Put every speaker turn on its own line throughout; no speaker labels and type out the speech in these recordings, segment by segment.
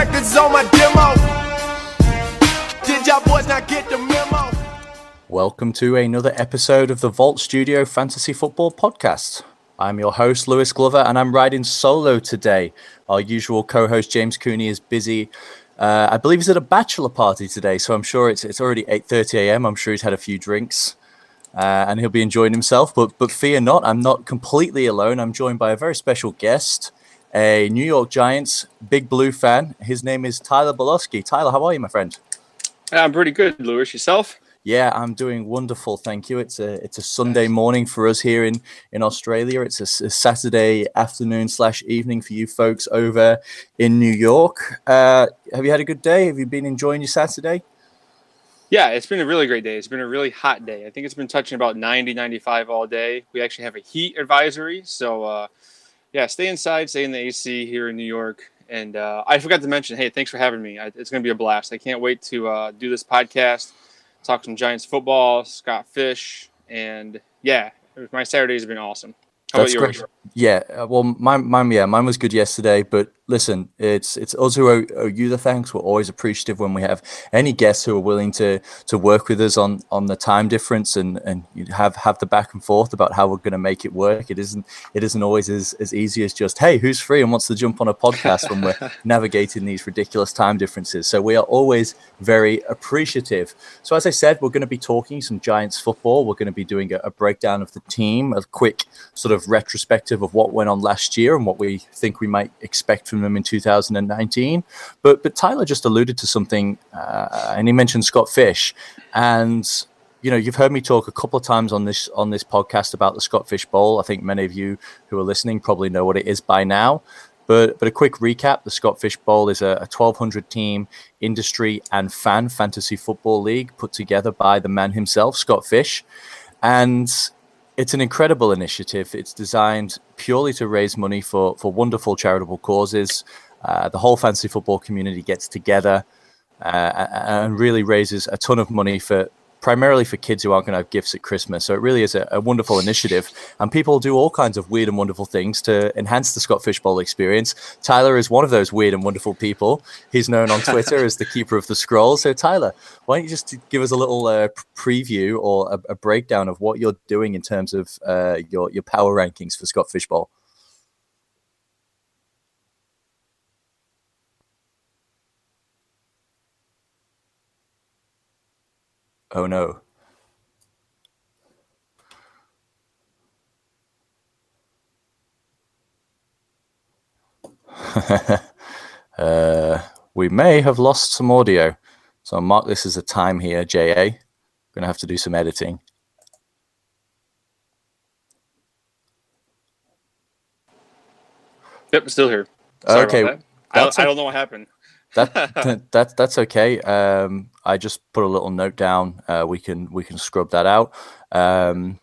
records on my demo. Did y'all boys not get the memo?
Welcome to another episode of the Vault Studio Fantasy Football Podcast. I'm your host, Lewis Glover, and I'm riding solo today. Our usual co host, James Cooney, is busy. Uh, I believe he's at a bachelor party today, so I'm sure it's, it's already 8.30 a.m. I'm sure he's had a few drinks uh, and he'll be enjoying himself. But, but fear not, I'm not completely alone. I'm joined by a very special guest, a New York Giants big blue fan. His name is Tyler Belawske. Tyler, how are you, my friend?
I'm pretty good, Lewis. Yourself?
Yeah, I'm doing wonderful, thank you. It's a it's a Sunday morning for us here in in Australia. It's a, a Saturday afternoon slash evening for you folks over in New York. Uh, have you had a good day? Have you been enjoying your Saturday?
Yeah, it's been a really great day. It's been a really hot day. I think it's been touching about 90, 95 all day. We actually have a heat advisory, so uh, yeah, stay inside, stay in the AC here in New York. And uh, I forgot to mention, hey, thanks for having me. I, it's going to be a blast. I can't wait to uh, do this podcast talk some Giants football, Scott Fish, and yeah, my Saturdays have been awesome. How
That's great. Yeah, uh, well, mine, mine, yeah, mine was good yesterday. But listen, it's it's us who owe, owe, you the thanks. We're always appreciative when we have any guests who are willing to to work with us on on the time difference and and you have have the back and forth about how we're going to make it work. It isn't it isn't always as as easy as just hey, who's free and wants to jump on a podcast when we're navigating these ridiculous time differences. So we are always very appreciative. So as I said, we're going to be talking some Giants football. We're going to be doing a, a breakdown of the team, a quick sort of retrospective of what went on last year and what we think we might expect from them in 2019. But but Tyler just alluded to something, uh, and he mentioned Scott Fish, and you know you've heard me talk a couple of times on this on this podcast about the Scott Fish Bowl. I think many of you who are listening probably know what it is by now. But, but a quick recap the Scott Fish Bowl is a, a 1,200 team industry and fan fantasy football league put together by the man himself, Scott Fish. And it's an incredible initiative. It's designed purely to raise money for, for wonderful charitable causes. Uh, the whole fantasy football community gets together uh, and really raises a ton of money for primarily for kids who aren't going to have gifts at Christmas. So it really is a, a, wonderful initiative. And people do all kinds of weird and wonderful things to enhance the Scott Fish Bowl experience. Tyler is one of those weird and wonderful people. He's known on Twitter as the keeper of the scroll. So, Tyler, why don't you just give us a little uh, preview or a, a, breakdown of what you're doing in terms of uh, your, your power rankings for Scott Fish Bowl? Oh no. uh, we may have lost some audio. So I'll mark this as a time here, JA. Going to have to do some editing.
Yep, still here.
Sorry okay.
I, I don't know what happened
that, that that's okay. Um, I just put a little note down. Uh, we can we can scrub that out. Um,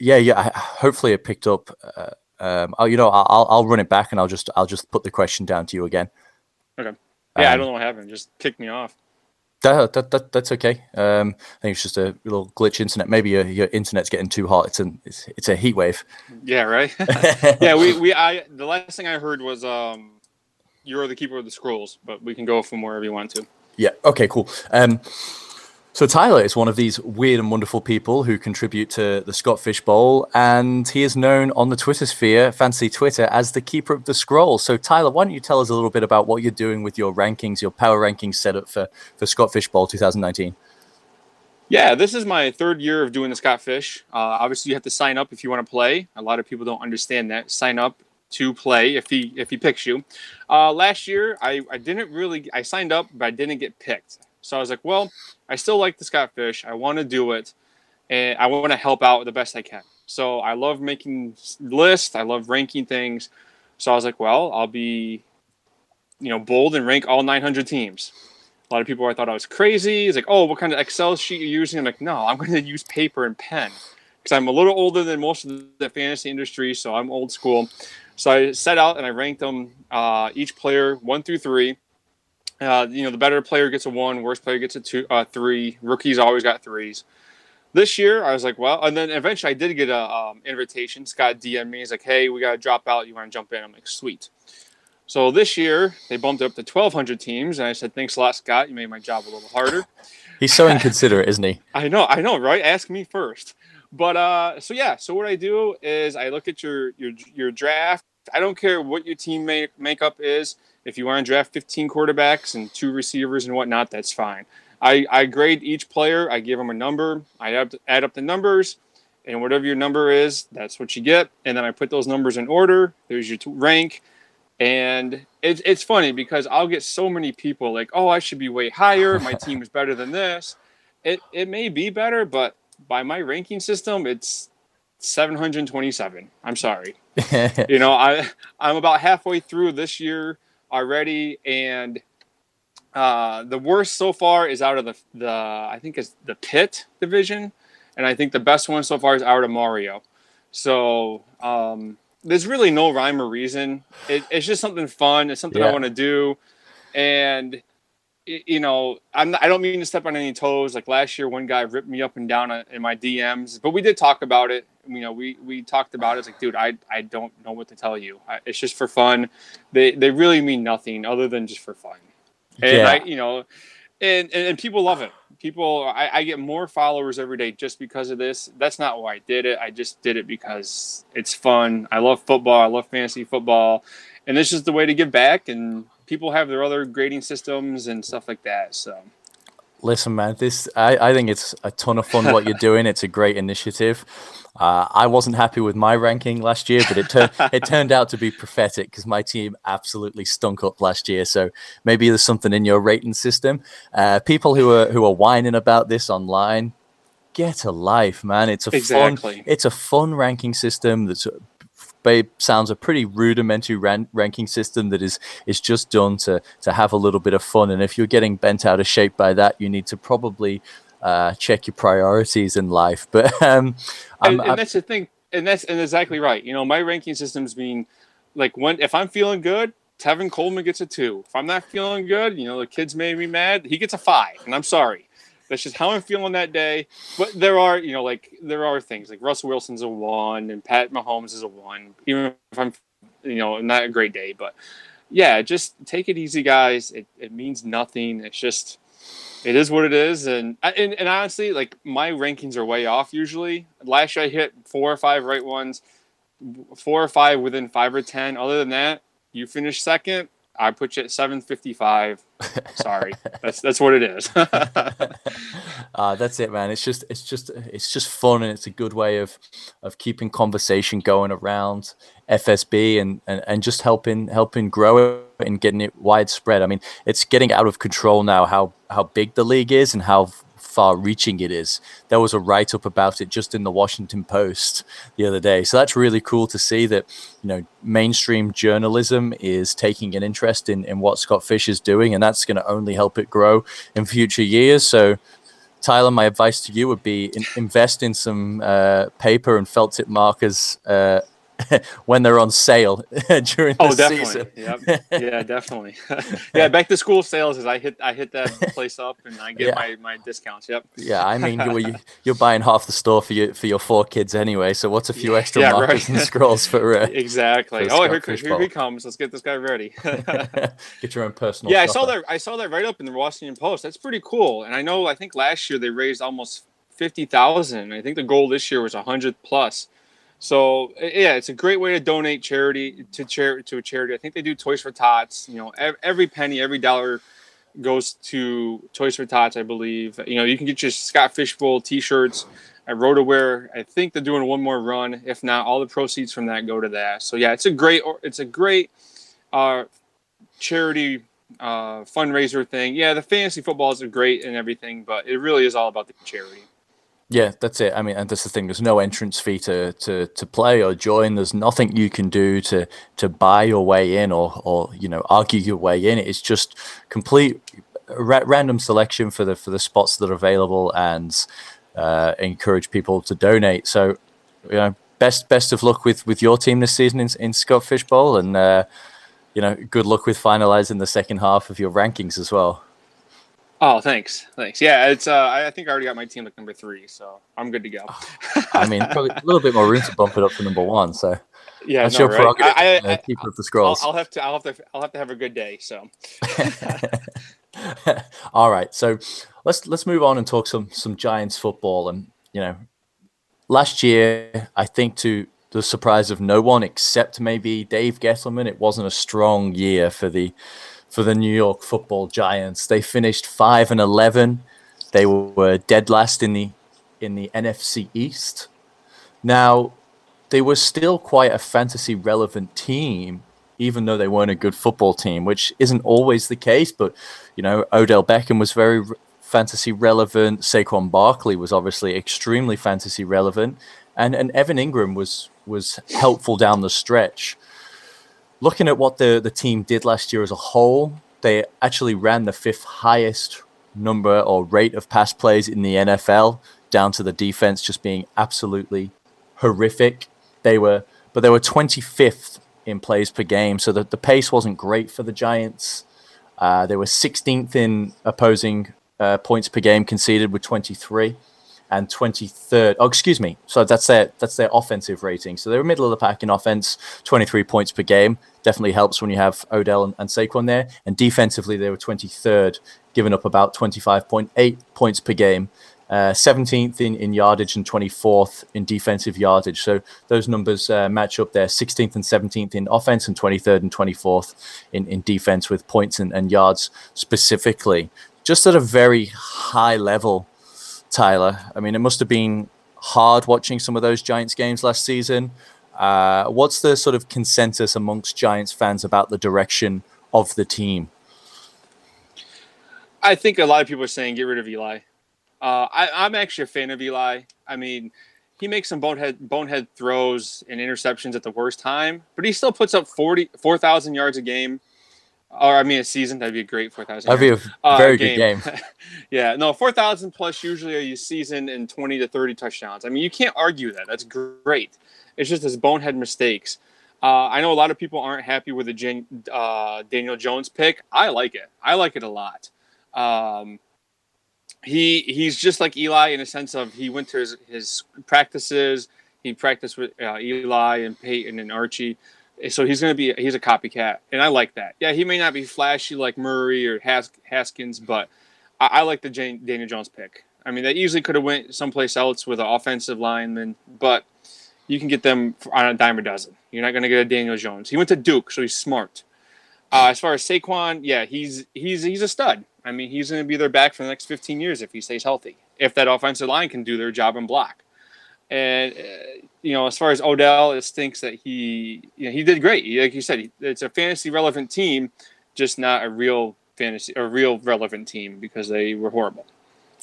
yeah, yeah. Hopefully, it picked up. Uh, um, oh, you know, I'll I'll run it back and I'll just I'll just put the question down to you again.
Okay. Yeah, I um, don't know what happened. Just kicked me off.
That, that, that that's okay. Um, I think it's just a little glitch internet. Maybe your, your internet's getting too hot. It's an it's, it's a heat wave.
Yeah, right. yeah, we we I the last thing I heard was um you're the keeper of the scrolls, but we can go from wherever you want to.
Yeah. Okay. Cool. Um, so Tyler is one of these weird and wonderful people who contribute to the Scott Fish Bowl, and he is known on the Twitter sphere, fancy Twitter, as the keeper of the scroll. So Tyler, why don't you tell us a little bit about what you're doing with your rankings, your power rankings setup for for Scott Fish Bowl 2019?
Yeah, this is my third year of doing the Scott Fish. Uh, obviously, you have to sign up if you want to play. A lot of people don't understand that. Sign up to play if he if he picks you. Uh, last year, I, I didn't really I signed up, but I didn't get picked. So I was like, well, I still like the Scott Fish. I want to do it, and I want to help out the best I can. So I love making lists. I love ranking things. So I was like, well, I'll be, you know, bold and rank all 900 teams. A lot of people I thought I was crazy. It's like, oh, what kind of Excel sheet you're using? I'm like, no, I'm going to use paper and pen because I'm a little older than most of the fantasy industry, so I'm old school. So I set out and I ranked them uh, each player one through three. Uh, you know, the better player gets a one, worst player gets a two, uh, three. Rookies always got threes. This year, I was like, well, and then eventually I did get a um, invitation. Scott DM me. He's like, hey, we got to drop out. You want to jump in? I'm like, sweet. So this year they bumped it up to 1,200 teams, and I said, "Thanks a lot, Scott. You made my job a little harder."
He's so inconsiderate, isn't he?
I know, I know, right? Ask me first. But uh, so yeah, so what I do is I look at your your your draft. I don't care what your team make, makeup is. If you want to draft 15 quarterbacks and two receivers and whatnot, that's fine. I, I grade each player. I give them a number. I add, add up the numbers, and whatever your number is, that's what you get. And then I put those numbers in order. There's your rank. And it's, it's funny because I'll get so many people like, oh, I should be way higher. My team is better than this. It, it may be better, but by my ranking system, it's 727. I'm sorry. you know, I I'm about halfway through this year already, and uh, the worst so far is out of the the I think it's the Pit division, and I think the best one so far is out of Mario. So um, there's really no rhyme or reason. It, it's just something fun. It's something yeah. I want to do, and you know, I'm not, I don't mean to step on any toes. Like last year, one guy ripped me up and down uh, in my DMs, but we did talk about it. You know, we we talked about it. It's like, dude, I I don't know what to tell you. I, it's just for fun. They they really mean nothing other than just for fun. And yeah. I, you know, and, and, and people love it. People, I, I get more followers every day just because of this. That's not why I did it. I just did it because it's fun. I love football. I love fantasy football, and this is the way to give back and people have their other grading systems and stuff like that. So,
listen, man, this I, I think it's a ton of fun what you're doing. It's a great initiative. Uh, I wasn't happy with my ranking last year, but it turned it turned out to be prophetic because my team absolutely stunk up last year. So maybe there's something in your rating system. Uh, people who are who are whining about this online, get a life, man. It's a exactly. fun it's a fun ranking system that's Babe sounds a pretty rudimentary ran- ranking system that is is just done to to have a little bit of fun. And if you're getting bent out of shape by that, you need to probably uh, check your priorities in life. But um,
and, and that's the thing, and that's and exactly right. You know, my ranking system's being like when if I'm feeling good, Tevin Coleman gets a two. If I'm not feeling good, you know, the kids made me mad, he gets a five, and I'm sorry. That's just how I'm feeling that day. But there are, you know, like there are things like Russell Wilson's a one and Pat Mahomes is a one, even if I'm, you know, not a great day. But yeah, just take it easy, guys. It, it means nothing. It's just, it is what it is. And, and, and honestly, like my rankings are way off usually. Last year I hit four or five right ones, four or five within five or 10. Other than that, you finish second. I put you at 755. Sorry, that's that's what it is.
uh, that's it, man. It's just it's just it's just fun, and it's a good way of of keeping conversation going around FSB and and, and just helping helping grow it and getting it widespread. I mean, it's getting out of control now. How how big the league is and how far reaching it is. There was a write up about it just in the Washington Post the other day. So that's really cool to see that, you know, mainstream journalism is taking an interest in, in what Scott Fish is doing, and that's going to only help it grow in future years. So, Tyler, my advice to you would be in, invest in some uh, paper and felt tip markers uh, when they're on sale during the season. oh,
definitely.
season.
yep. Yeah, definitely. yeah, back to school sales is I hit I hit that place up and I get yeah. my, my discounts. Yep.
Yeah, I mean you, you're buying half the store for your for your four kids anyway. So what's a few extra yeah, markers right. and scrolls for uh,
exactly? For oh, here, here, he comes. Let's get this guy ready.
get your own personal.
Yeah, I saw that. I saw that right up in the Washington Post. That's pretty cool. And I know I think last year they raised almost fifty thousand. I think the goal this year was a hundred plus. So yeah, it's a great way to donate charity to charity to a charity. I think they do Toys for Tots. You know, every penny, every dollar goes to Toys for Tots. I believe. You know, you can get your Scott Fishbowl T-shirts I at RotoWear. I think they're doing one more run. If not, all the proceeds from that go to that. So yeah, it's a great it's a great uh, charity uh, fundraiser thing. Yeah, the fantasy footballs are great and everything, but it really is all about the charity.
Yeah, that's it. I mean, and that's the thing. There's no entrance fee to, to, to play or join. There's nothing you can do to to buy your way in or or you know argue your way in. It's just complete ra- random selection for the for the spots that are available and uh, encourage people to donate. So, you know, best best of luck with with your team this season in, in Scott Fish Bowl, and uh, you know, good luck with finalizing the second half of your rankings as well.
Oh, thanks, thanks. Yeah, it's. Uh, I think I already got my team at number three, so I'm good to go.
I mean, probably a little bit more room to bump it up to number one. So,
Yeah,
That's
no,
your
right? I, I,
uh,
I,
keeper of the
I'll,
scrolls.
I'll have to. I'll have to. I'll have to have a good day. So
All right, so let's let's move on and talk some some Giants football. And you know, last year I think to the surprise of no one except maybe Dave Gettleman, it wasn't a strong year for the for the New York Football Giants. They finished five and eleven. They were dead last in the in the NFC East. Now, they were still quite a fantasy relevant team, even though they weren't a good football team, which isn't always the case. But you know, Odell Beckham was very fantasy relevant. Saquon Barkley was obviously extremely fantasy relevant, and and Evan Engram was was helpful down the stretch. Looking at what the the team did last year as a whole, they actually ran the fifth highest number or rate of pass plays in the NFL, down to the defense just being absolutely horrific. They were, but they were 25th in plays per game, so the, the pace wasn't great for the Giants. Uh, they were 16th in opposing uh, points per game conceded with 23, and 23rd. Oh, excuse me. So that's their that's their offensive rating. So they were middle of the pack in offense, 23 points per game. Definitely helps when you have Odell and, and Saquon there. And defensively, they were 23rd, giving up about 25.8 points per game. Uh, 17th in, in yardage and 24th in defensive yardage. So those numbers uh, match up there 16th and 17th in offense and 23rd and 24th in, in defense with points and, and yards specifically. Just at a very high level, Tyler. I mean, it must have been hard watching some of those Giants games last season. Uh, what's the sort of consensus amongst Giants fans about the direction of the team?
I think a lot of people are saying get rid of Eli. Uh, I, I'm actually a fan of Eli. I mean, he makes some bonehead bonehead throws and interceptions at the worst time, but he still puts up 40 4,000 yards a game. Or I mean, a season that'd be a great 4,000.
That'd be a
Uh,
very good game.
yeah, no, 4,000 plus usually a you season and 20 to 30 touchdowns. I mean, you can't argue that. That's great. It's just his bonehead mistakes. Uh, I know a lot of people aren't happy with the Jan- uh, Daniel Jones pick. I like it. I like it a lot. Um, he he's just like Eli in a sense of he went to his, his practices. He practiced with uh, Eli and Peyton and Archie, so he's gonna be he's a copycat, and I like that. Yeah, he may not be flashy like Murray or Has- Haskins, but I, I like the Daniel Jones pick. I mean, they easily could have went someplace else with an offensive lineman, but you can get them on a dime a dozen. You're not going to get a Daniel Jones. He went to Duke, so he's smart. Uh, as far as Saquon, yeah, he's he's he's a stud. I mean, he's going to be their back for the next 15 years if he stays healthy. If that offensive line can do their job and block. And uh, you know, as far as Odell, it stinks that he you know, he did great. He, like you said, he, it's a fantasy relevant team, just not a real fantasy a real relevant team because they were horrible.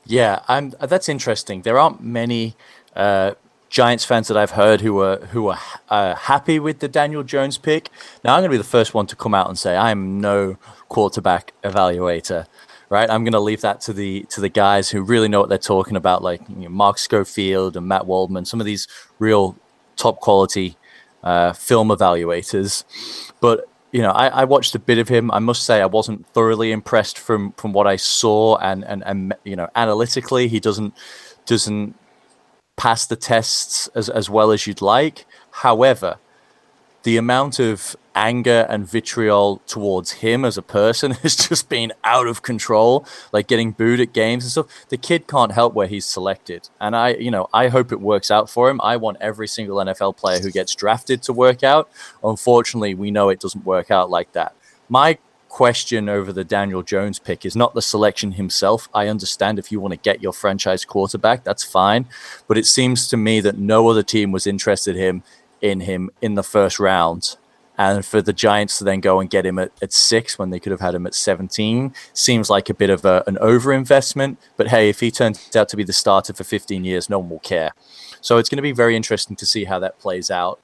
Yeah, I'm, that's interesting. There aren't many uh, Giants fans that I've heard who are who are uh, happy with the Daniel Jones pick. Now I'm going to be the first one to come out and say I am no quarterback evaluator. Right, I'm going to leave that to the to the guys who really know what they're talking about, like you know, Mark Schofield and Matt Waldman, some of these real top quality uh, film evaluators. But you know, I, I watched a bit of him. I must say, I wasn't thoroughly impressed from from what I saw, and and and you know, analytically, he doesn't doesn't pass the tests as as well as you'd like. However, the amount of anger and vitriol towards him as a person has just been out of control like getting booed at games and stuff. The kid can't help where he's selected. And i you know i hope it works out for him. I want every single nfl player who gets drafted to work out. Unfortunately we know it doesn't work out like that. My question over the daniel jones pick is not the selection himself. I understand if you want to get your franchise quarterback that's fine. But it seems to me that no other team was interested in him in him in the first round. And for the Giants to then go and get him at, at six when they could have had him at 17 seems like a bit of a, an overinvestment. But hey, if he turns out to be the starter for 15 years, no one will care. So it's going to be very interesting to see how that plays out.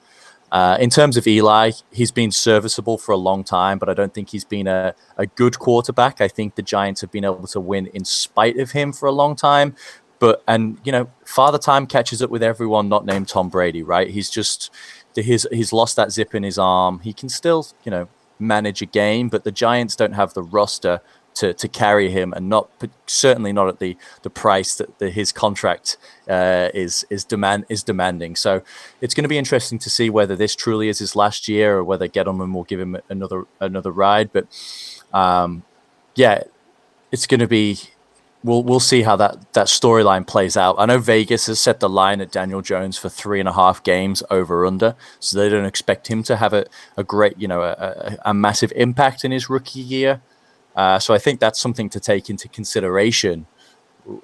Uh, in terms of Eli, he's been serviceable for a long time, but I don't think he's been a, a good quarterback. I think the Giants have been able to win in spite of him for a long time but and you know father time catches up with everyone not named tom brady right he's just he's he's lost that zip in his arm he can still you know manage a game but the giants don't have the roster to, to carry him and not certainly not at the the price that the, his contract uh, is is demand is demanding. So it's going to be interesting to see whether this truly is his last year or whether Gettleman will give him another another ride. But um, yeah, it's going to be. We'll, we'll see how that, that storyline plays out. I know Vegas has set the line at Daniel Jones for three and a half games over under, so they don't expect him to have a, a great, you know, a, a massive impact in his rookie year. Uh, so I think that's something to take into consideration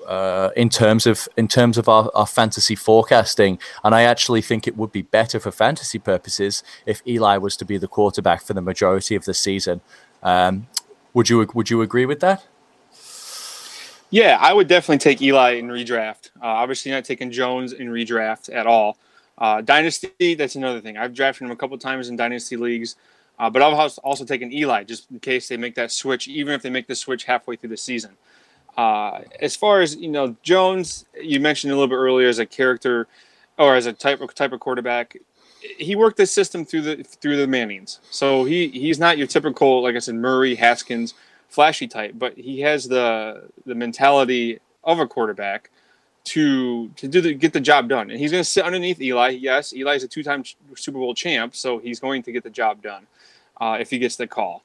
uh, in terms of in terms of our, our fantasy forecasting. And I actually think it would be better for fantasy purposes if Eli was to be the quarterback for the majority of the season. Um, would you would you agree with that?
Yeah, I would definitely take Eli in redraft. Uh, obviously, not taking Jones in redraft at all. Uh, Dynasty, that's another thing. I've drafted him a couple times in Dynasty leagues. Uh, but I've also taken Eli just in case they make that switch, even if they make the switch halfway through the season. Uh, as far as you know, Jones, you mentioned a little bit earlier as a character or as a type of type of quarterback. He worked this system through the through the Mannings, so he he's not your typical, like I said, Murray Haskins, flashy type, but he has the the mentality of a quarterback to to do the, get the job done. And he's going to sit underneath Eli. Yes, Eli is a two time Super Bowl champ, so he's going to get the job done uh, if he gets the call.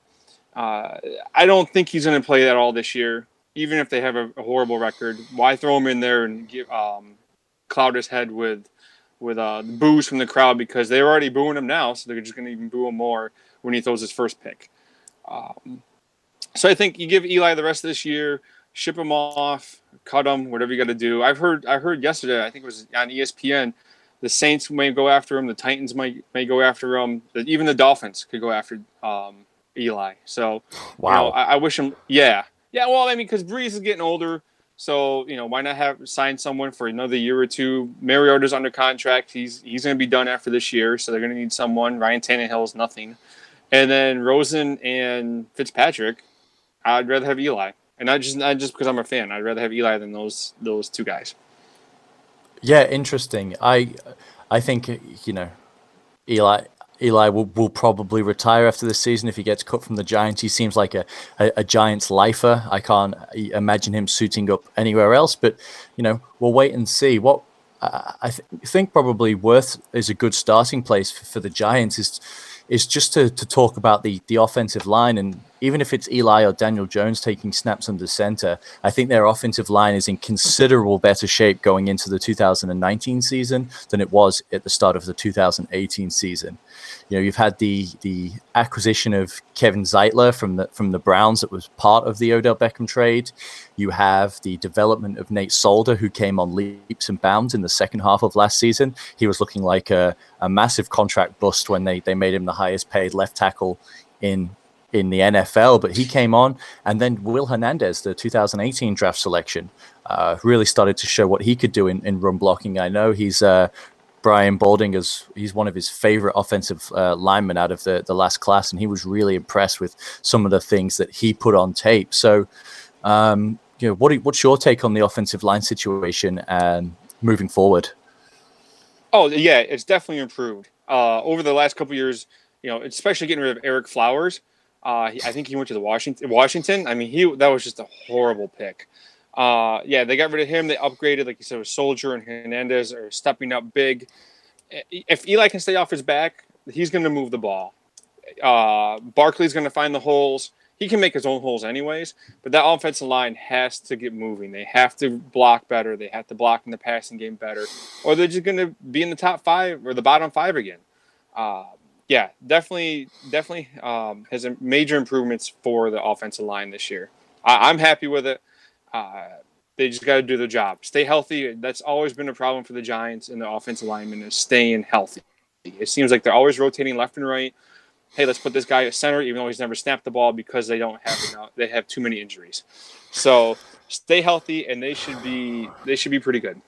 Uh, I don't think he's going to play that all this year, even if they have a, a, horrible record. Why throw him in there and give, um, cloud his head with with uh, boos from the crowd because they're already booing him now, so they're just going to even boo him more when he throws his first pick. Um, so I think you give Eli the rest of this year, ship him off, cut him, whatever you got to do. I've heard I heard yesterday, I think it was on ESPN the Saints may go after him. The Titans might may go after him. Even the Dolphins could go after um, Eli. So, wow. You know, I, I, wish him. Yeah, yeah. Well, I mean, because Brees is getting older, so you know, why not have sign someone for another year or two? Mariota's under contract. He's he's going to be done after this year, so they're going to need someone. Ryan Tannehill is nothing, and then Rosen and Fitzpatrick. I'd rather have Eli, and not just not just because I'm a fan. I'd rather have Eli than those those two guys.
Yeah, interesting. I I think you know Eli Eli will, will probably retire after this season if he gets cut from the Giants. He seems like a, a, a, Giants lifer. I can't imagine him suiting up anywhere else. But you know, we'll wait and see. What I th- think probably Worth is a good starting place for, for the Giants is is just to, to talk about the the offensive line and even if it's Eli or Daniel Jones taking snaps under center, I think their offensive line is in considerable better shape going into the 2019 season than it was at the start of the 2018 season. You know, you've had the the acquisition of Kevin Zeitler from the from the Browns that was part of the Odell Beckham trade. You have the development of Nate Solder, who came on leaps and bounds in the second half of last season. He was looking like a, a massive contract bust when they, they made him the highest paid left tackle in in the NFL, but he came on, and then Will Hernandez, the 2018 draft selection, uh, really started to show what he could do in, in run blocking. I know he's uh, Brian Balding is he's one of his favorite offensive uh, linemen out of the the last class, and he was really impressed with some of the things that he put on tape. So, um, you know, what what's your take on the offensive line situation and moving forward?
Oh yeah, it's definitely improved uh, over the last couple years. You know, especially getting rid of Ereck Flowers uh, I think he went to the Washington. Washington. I mean, he that was just a horrible pick. Uh, yeah, they got rid of him. They upgraded, like you said, with Solder and Hernandez are stepping up big. If Eli can stay off his back, he's going to move the ball. Uh, Barkley's going to find the holes. He can make his own holes anyways, but that offensive line has to get moving. They have to block better. They have to block in the passing game better, or they're just going to be in the top five or the bottom five again. Uh, yeah, definitely, definitely um, has major improvements for the offensive line this year. I- I, am happy with it. Uh, they just got to do their job. Stay healthy. That's always been a problem for the Giants and the offensive linemen is staying healthy. It seems like they're always rotating left and right. Hey, let's put this guy at center, even though he's never snapped the ball because they don't have enough. They have too many injuries. So stay healthy, and they should be they should be pretty good.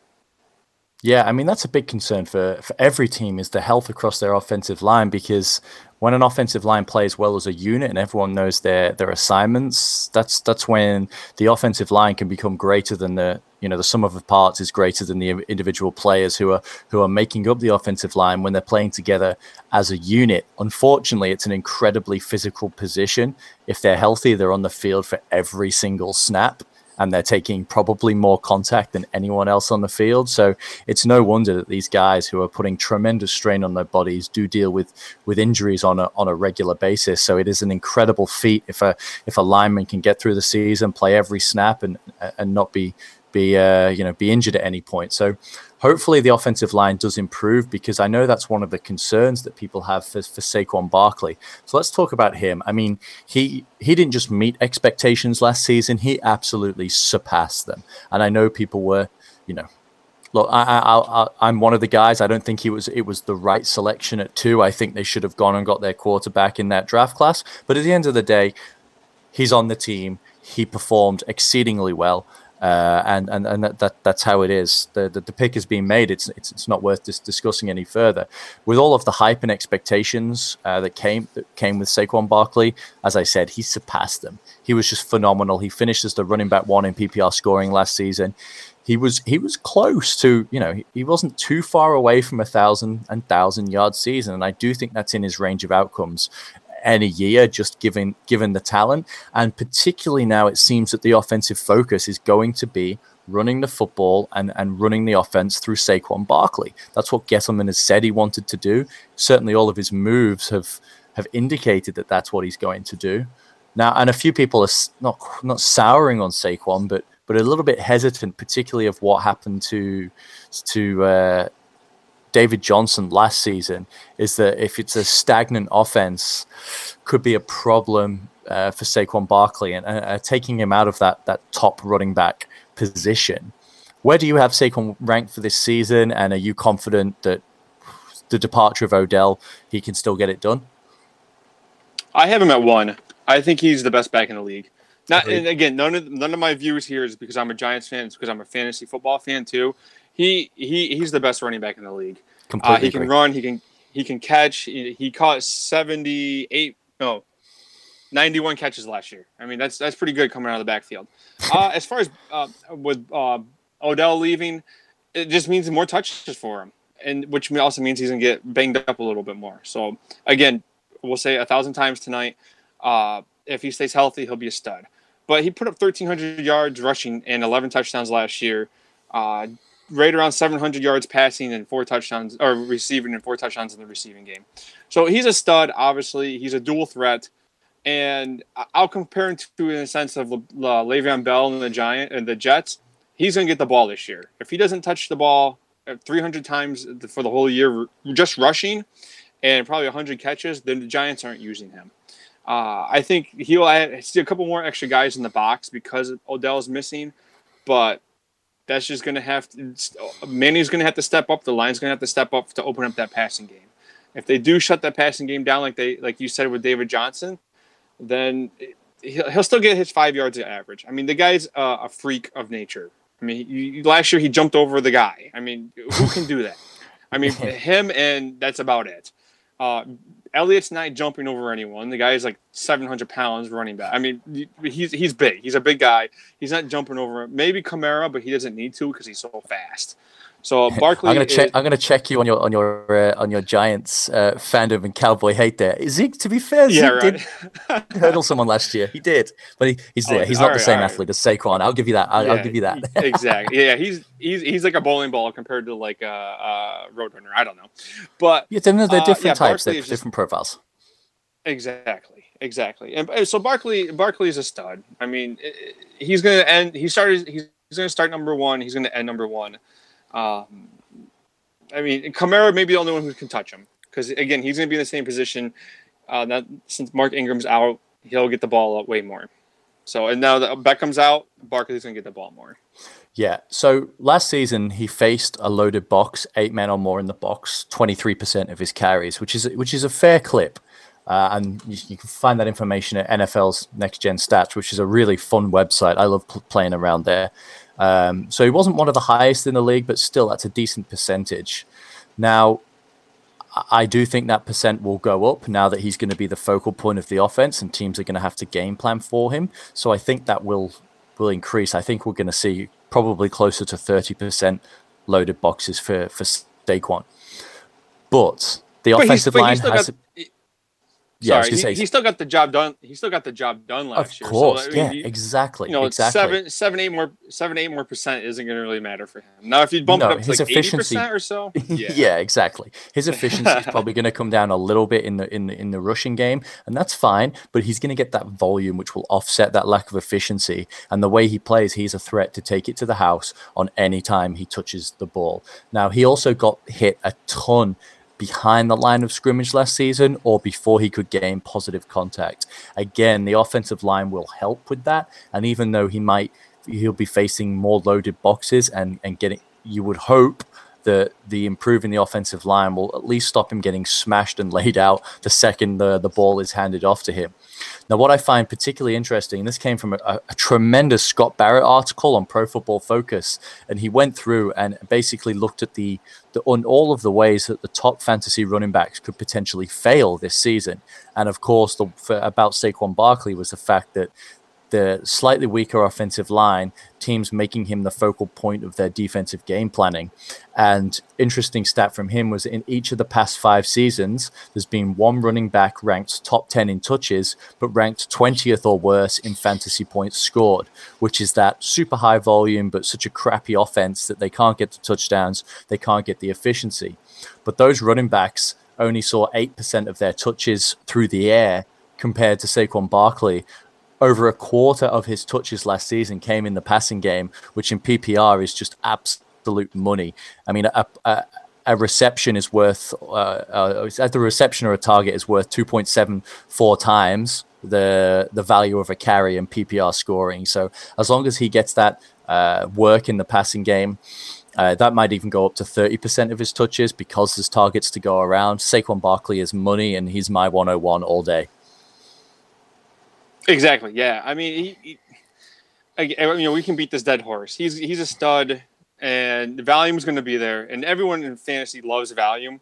Yeah, I mean that's a big concern for, for every team is the health across their offensive line because when an offensive line plays well as a unit and everyone knows their their assignments, that's that's when the offensive line can become greater than the you know the sum of the parts is greater than the individual players who are who are making up the offensive line when they're playing together as a unit. Unfortunately, it's an incredibly physical position. If they're healthy, they're on the field for every single snap and they're taking probably more contact than anyone else on the field. So it's no wonder that these guys who are putting tremendous strain on their bodies do deal with with injuries on a on a regular basis. So it is an incredible feat if a if a lineman can get through the season, play every snap, and and not be be uh, you know be injured at any point. So hopefully the offensive line does improve because I know that's one of the concerns that people have for, for Saquon Barkley. So let's talk about him. I mean, he he didn't just meet expectations last season; he absolutely surpassed them. And I know people were, you know. Look, I, I'm one of the guys. I don't think he was. It was the right selection at two. I think they should have gone and got their quarterback in that draft class. But at the end of the day, he's on the team. He performed exceedingly well. Uh, and and and that, that that's how it is. The, the, the pick is being made. It's it's, it's not worth dis- discussing any further. With all of the hype and expectations uh, that came that came with Saquon Barkley, as I said, he surpassed them. He was just phenomenal. He finished as the running back one in PPR scoring last season. He was he was close to you know he, he wasn't too far away from a thousand and thousand yard season, and I do think that's in his range of outcomes any year, just given given the talent. And particularly now, it seems that the offensive focus is going to be running the football and, and running the offense through Saquon Barkley. That's what Gettleman has said he wanted to do. Certainly, all of his moves have have indicated that that's what he's going to do. Now, and a few people are not not souring on Saquon, but but a little bit hesitant, particularly of what happened to to uh, David Johnson last season is that if it's a stagnant offense, could be a problem uh, for Saquon Barkley and uh, taking him out of that that top running back position. Where do you have Saquon ranked for this season, and are you confident that the departure of Odell he can still get it done?
I have him at one. I think he's the best back in the league. Not, and again, none of none of my views here is because I'm a Giants fan. It's because I'm a fantasy football fan too. He he he's the best running back in the league. Uh, he can agree. run. He can he can catch. He, he caught seventy eight no. 91 catches last year. I mean, that's that's pretty good coming out of the backfield. Uh, as far as uh, with uh, Odell leaving, it just means more touches for him, and which also means he's gonna get banged up a little bit more. So again, we'll say a thousand times tonight. Uh, if he stays healthy, he'll be a stud. But he put up 1,300 yards rushing and 11 touchdowns last year. Uh, right around 700 yards passing and four touchdowns or receiving and four touchdowns in the receiving game. So he's a stud. Obviously, he's a dual threat, and I'll compare him to in the sense of uh, Le'Veon Bell and the Giant and the Jets. He's going to get the ball this year. If he doesn't touch the ball uh, 300 times for the whole year, just rushing, and probably 100 catches, then the Giants aren't using him. Uh, I think he'll add, see a couple more extra guys in the box because Odell's missing, but that's just going to have Manny's going to have to step up. The line's going to have to step up to open up that passing game. If they do shut that passing game down, like they like you said with David Johnson, then he'll, he'll still get his five yards of average. I mean, the guy's uh, a freak of nature. I mean, you, last year he jumped over the guy. I mean, who can do that? I mean, him and that's about it. Uh, Elliott's not jumping over anyone. The guy is like 700 pounds running back. I mean, he's he's big. He's a big guy. He's not jumping over maybe Kamara, but he doesn't need to because he's so fast. So Barkley.
I'm gonna check. I'm gonna check you on your on your uh, on your Giants uh, fandom and Cowboy hate there. Zeke, to be fair, Zeke yeah, right. did hurdle someone last year. He did, but he, he's there. Oh, he's not right, the same athlete as Saquon. I'll give you that. I'll, yeah, I'll give you that.
exactly. Yeah, he's he's he's like a bowling ball compared to like a, a Roadrunner. I don't know, but
yeah, they're, they're uh, different uh, yeah, types. They're just, different profiles.
Exactly. Exactly. And uh, so Barkley Barkley is a stud. I mean, he's going to end. He started. He's, he's going to start number one. He's going to end number one. Um, I mean, Kamara may be the only one who can touch him because again, he's going to be in the same position. Uh, that since Mark Ingram's out, he'll get the ball way more. So and now that Beckham's out, Barkley's going to get the ball more.
Yeah. So last season he faced a loaded box, eight men or more in the box, twenty three percent of his carries, which is which is a fair clip. Uh, and you, you, can find that information at NFL's Next Gen Stats, which is a really fun website. I love pl- playing around there. Um, so he wasn't one of the highest in the league, but still, that's a decent percentage. Now, I do think that percent will go up now that he's going to be the focal point of the offense, and teams are going to have to game plan for him. So I think that will will increase. I think we're going to see probably closer to 30% loaded boxes for, for Saquon. But the
But
offensive
but
line has.
got-
yeah,
Sorry, he,
say-
he still got the job done. He still got the job done last
of
year.
course,
so, I mean,
yeah,
you-
exactly.
you know,
exactly.
seven, seven, eight more, seven, eight more percent isn't going to really matter for him. Now, if you bump
No,
it up to like eighty percent or so,
Yeah.
yeah,
exactly. His efficiency is probably going to come down a little bit in the in the, in the rushing game, and that's fine. But he's going to get that volume, which will offset that lack of efficiency. And the way he plays, he's a threat to take it to the house on any time he touches the ball. Now, he also got hit a ton behind the line of scrimmage last season or before he could gain positive contact. Again, the offensive line will help with that. And even though he might, he'll be facing more loaded boxes and, and getting, you would hope that the improving the offensive line will at least stop him getting smashed and laid out the second the, the ball is handed off to him. Now, what I find particularly interesting, this came from a, a tremendous Scott Barrett article on Pro Football Focus, and he went through and basically looked at the, the on all of the ways that the top fantasy running backs could potentially fail this season. And of course, the for, about Saquon Barkley was the fact that the slightly weaker offensive line, teams making him the focal point of their defensive game planning. And interesting stat from him was in each of the past five seasons, there's been one running back ranked top 10 in touches, but ranked 20th or worse in fantasy points scored, which is that super high volume, but such a crappy offense that they can't get the touchdowns, they can't get the efficiency. But those running backs only saw 8% of their touches through the air compared to Saquon Barkley, over a quarter of his touches last season came in the passing game, which in PPR is just absolute money. I mean, a, a, a reception is worth, uh, uh, reception or a target is worth 2.74 times the the value of a carry in PPR scoring. So as long as he gets that uh, work in the passing game, uh, that might even go up to 30% of his touches because there's targets to go around. Saquon Barkley is money, and he's my 101 all day.
Exactly. Yeah, I mean, he, he, I, you know, we can beat this dead horse. He's he's a stud, and is going to be there, and everyone in fantasy loves volume,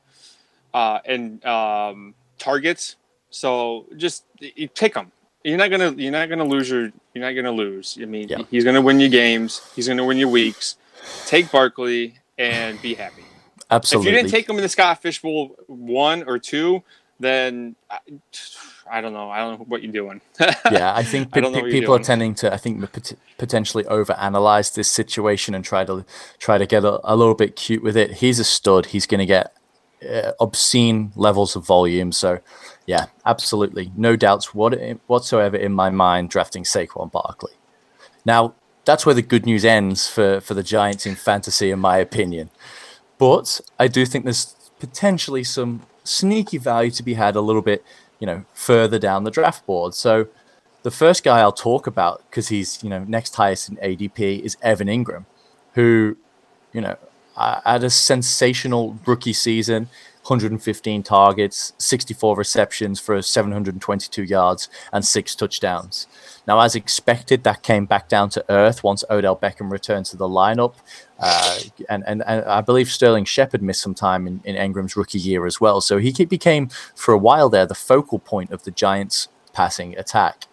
uh, and um, targets. So just you pick him. You're not gonna you're not gonna lose your you're not gonna lose. I mean,
Yeah.
he's gonna win you games. He's gonna win you weeks. Take Barkley and be happy.
Absolutely.
If you didn't take him in the Scott Fishbowl one or two, then I, I don't know. I don't know what you're doing.
yeah, I think
I
pe-
know what
people
you're
tending to, I think, pot- potentially overanalyze this situation and try to try to get a, a little bit cute with it. He's a stud. He's going to get uh, obscene levels of volume. So, yeah, absolutely, no doubts what, whatsoever in my mind drafting Saquon Barkley. Now, that's where the good news ends for for the Giants in fantasy, in my opinion. But I do think there's potentially some sneaky value to be had a little bit, you know, further down the draft board. So the first guy I'll talk about because he's you know next highest in ADP is Evan Engram, who, you know, had a sensational rookie season. 115 targets, 64 receptions for 722 yards, and six touchdowns. Now, as expected, that came back down to earth once Odell Beckham returned to the lineup. Uh, and, and, and I believe Sterling Shepard missed some time in, in Engram's rookie year as well. So he became, for a while there, the focal point of the Giants' passing attack.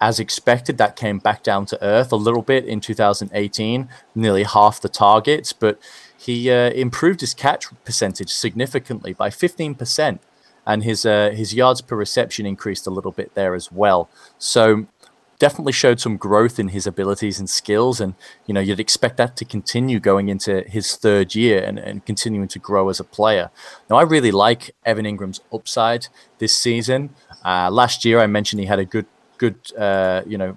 As expected, that came back down to earth a little bit in 2018, nearly half the targets, but he uh, improved his catch percentage significantly by 15%, and his uh, his yards per reception increased a little bit there as well. So definitely showed some growth in his abilities and skills, and you know you'd expect that to continue going into his third year and, and continuing to grow as a player. Now I really like Evan Engram's upside this season. Uh, last year I mentioned he had a good good uh, you know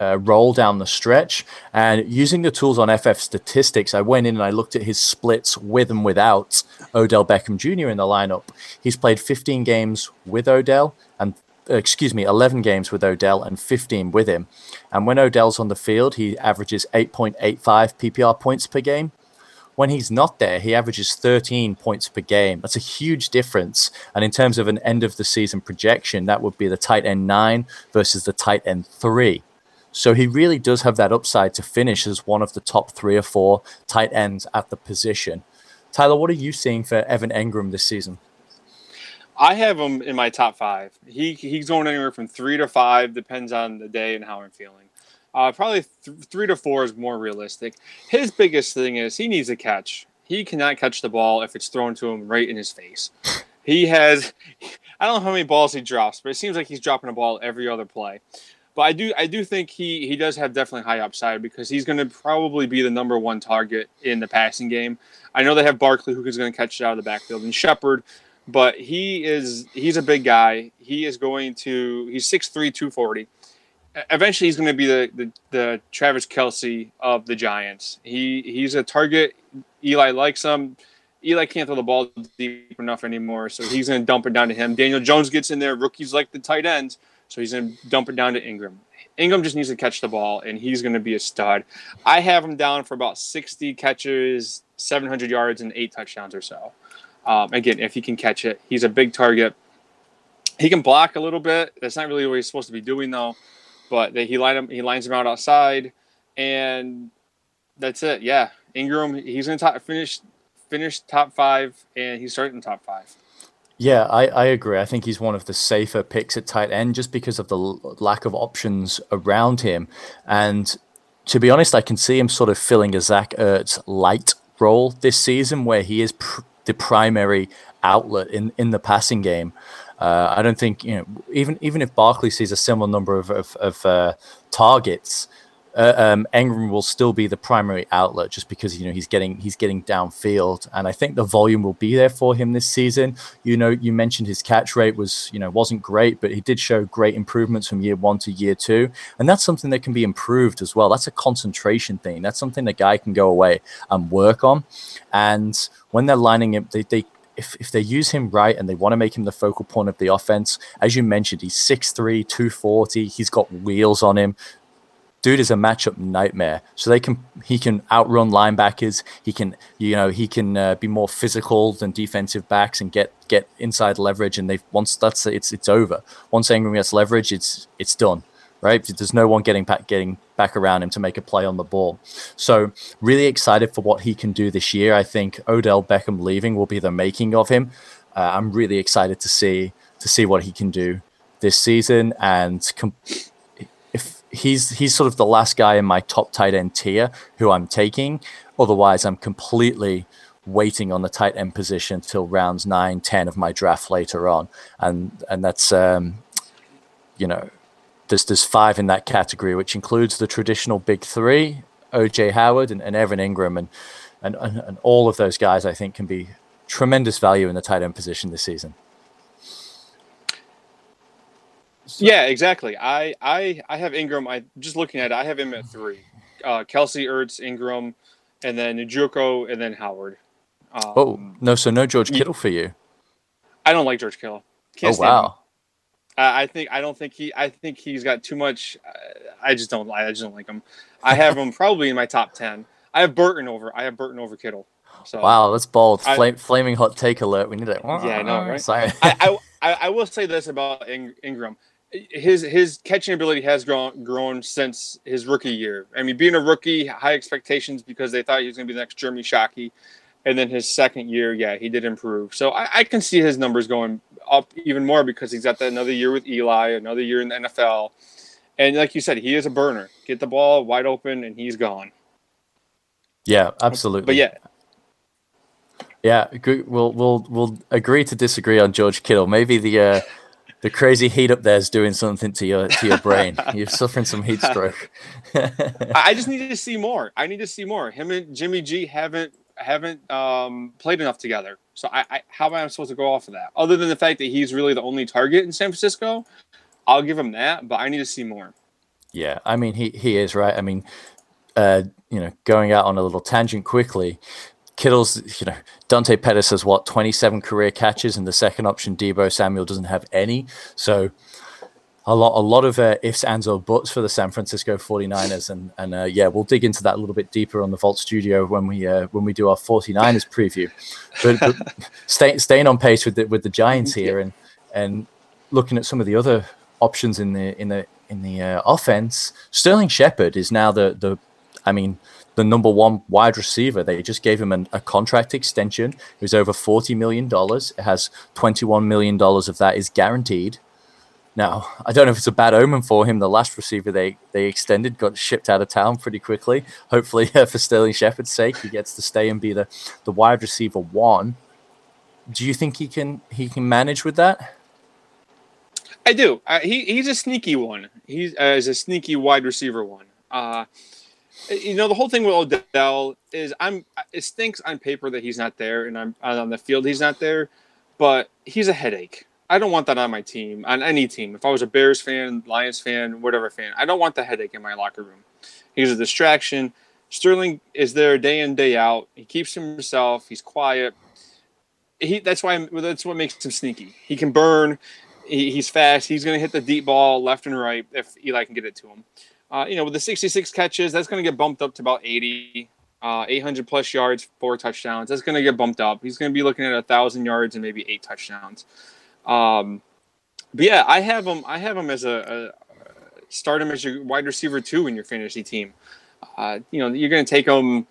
uh, roll down the stretch. And using the tools on FF Statistics, I went in and I looked at his splits with and without Odell Beckham Jr. in the lineup. He's played 15 games with Odell and uh, excuse me, 11 games with Odell and 15 with him. And when Odell's on the field, he averages 8.85 PPR points per game. When he's not there, he averages 13 points per game. That's a huge difference. And in terms of an end of the season projection, that would be the tight end nine versus the tight end three. So he really does have that upside to finish as one of the top three or four tight ends at the position. Tyler, what are you seeing for Evan Engram this season?
I have him in my top five. He he's going anywhere from three to five, depends on the day and how I'm feeling. Uh, probably th- three to four is more realistic. His biggest thing is he needs a catch. He cannot catch the ball if it's thrown to him right in his face. He has, I don't know how many balls he drops, but it seems like he's dropping a ball every other play. But I do, I do think he he does have definitely high upside because he's going to probably be the number one target in the passing game. I know they have Barkley who is going to catch it out of the backfield and Shepard, but he is he's a big guy. He is going to he's 6'3", 240 eventually he's going to be the, the, the Travis Kelce of the Giants. He he's a target. Eli likes him. Eli can't throw the ball deep enough anymore, so he's going to dump it down to him. Daniel Jones gets in there. Rookies like the tight ends, so he's going to dump it down to Engram. Engram just needs to catch the ball, and he's going to be a stud. I have him down for about 60 catches, 700 yards, and eight touchdowns or so. Um, again, if he can catch it, he's a big target. He can block a little bit. That's not really what he's supposed to be doing, though but he line him, he lines him out outside, and that's it. Yeah, Engram, he's gonna top finish finish top five, and he's starting top five.
Yeah, I, I agree. I think he's one of the safer picks at tight end just because of the l- lack of options around him. And to be honest, I can see him sort of filling a Zach Ertz light role this season where he is pr- the primary outlet in, in the passing game. Uh, I don't think you know even even if Barkley sees a similar number of of, of uh, targets, uh, um, Engram will still be the primary outlet just because you know he's getting he's getting downfield, and I think the volume will be there for him this season. You know, you mentioned his catch rate was you know wasn't great, but he did show great improvements from year one to year two, and that's something that can be improved as well. That's a concentration thing. That's something the guy can go away and work on, and when they're lining him, they, they if, if they use him right and they want to make him the focal point of the offense, as you mentioned, he's 6'3, 240. He's got wheels on him. Dude is a matchup nightmare. So they can he can outrun linebackers. He can you know he can uh, be more physical than defensive backs and get get inside leverage. And they once that's it's it's over. Once Engram gets leverage, it's it's done right? There's no one getting back getting back around him to make a play on the ball. So really excited for what he can do this year. I think Odell Beckham leaving will be the making of him. Uh, I'm really excited to see to see what he can do this season and com- he's he's sort of the last guy in my top tight end tier who I'm taking. Otherwise, I'm completely waiting on the tight end position till rounds 9 10 of my draft later on and and that's um you know there's there's five in that category, which includes the traditional big three, OJ Howard and, and Evan Engram, and, and and all of those guys I think can be tremendous value in the tight end position this season.
So. Yeah, exactly. I, I I have Engram. I just looking at it, I have him at three. Uh, Kelce, Ertz, Engram, and then Njoku, and then Howard.
Um, oh no! So no George Kittle for you.
I don't like George Kittle.
Can't oh wow!
I think I don't think he. I think he's got too much. Uh, I just don't. I just don't like him. I have him probably in my top ten. I have Burton over. I have Burton over Kittle.
So wow, that's bold. Flame, flaming hot take alert. We need it.
Yeah, I know, right? Sorry. I, I, I will say this about Engram. His his catching ability has grown grown since his rookie year. I mean, being a rookie, high expectations because they thought he was going to be the next Jeremy Shockey. And then his second year, yeah, he did improve. So I, I can see his numbers going up even more because he's got that another year with Eli, another year in the NFL. And like you said, he is a burner. Get the ball wide open and he's gone.
Yeah, absolutely.
But yeah.
Yeah, we'll we'll we'll agree to disagree on George Kittle. Maybe the uh, the crazy heat up there is doing something to your to your brain. You're suffering some heat stroke.
I just need to see more. I need to see more. Him and Jimmy G haven't haven't um, played enough together. So I, I, how am I supposed to go off of that? Other than the fact that he's really the only target in San Francisco, I'll give him that. But I need to see more.
Yeah, I mean he he is right. I mean, uh, you know, going out on a little tangent quickly. Kittle's, you know, Dante Pettis has what 27 career catches, and the second option Deebo Samuel doesn't have any. So a lot a lot of uh, ifs, ands, or buts for the San Francisco 49ers. And and uh, yeah, we'll dig into that a little bit deeper on the Vault Studio when we uh, when we do our 49ers preview. But, but stay, staying on pace with the with the Giants here and and looking at some of the other options in the in the in the uh, offense, Sterling Shepard is now the the I mean the number one wide receiver. They just gave him an, a contract extension. It was over forty million dollars. It has twenty one million dollars of that is guaranteed Now, I don't know if it's a bad omen for him. The last receiver they, they extended got shipped out of town pretty quickly. Hopefully, uh, for Sterling Shepard's sake, he gets to stay and be the, the wide receiver one. Do you think he can he can manage with that?
I do. Uh, he he's a sneaky one. He's uh, a sneaky wide receiver one. Uh, Uh, you know the whole thing with Odell is I'm it stinks on paper that he's not there and I'm on the field he's not there, but he's a headache. I don't want that on my team, on any team. If I was a Bears fan, Lions fan, whatever fan, I don't want the headache in my locker room. He's a distraction. Sterling is there day in day out. He keeps himself. He's quiet. He that's why that's what makes him sneaky. He can burn. He, he's fast. He's going to hit the deep ball left and right if Eli can get it to him. Uh, you know, with the 66 catches, that's going to get bumped up to about 80, uh, 800 plus yards, four touchdowns. That's going to get bumped up. He's going to be looking at a thousand yards and maybe eight touchdowns. Um, but yeah, I have him. I have him as a, a start him as your wide receiver two in your fantasy team. Uh, you know, you're going to take him.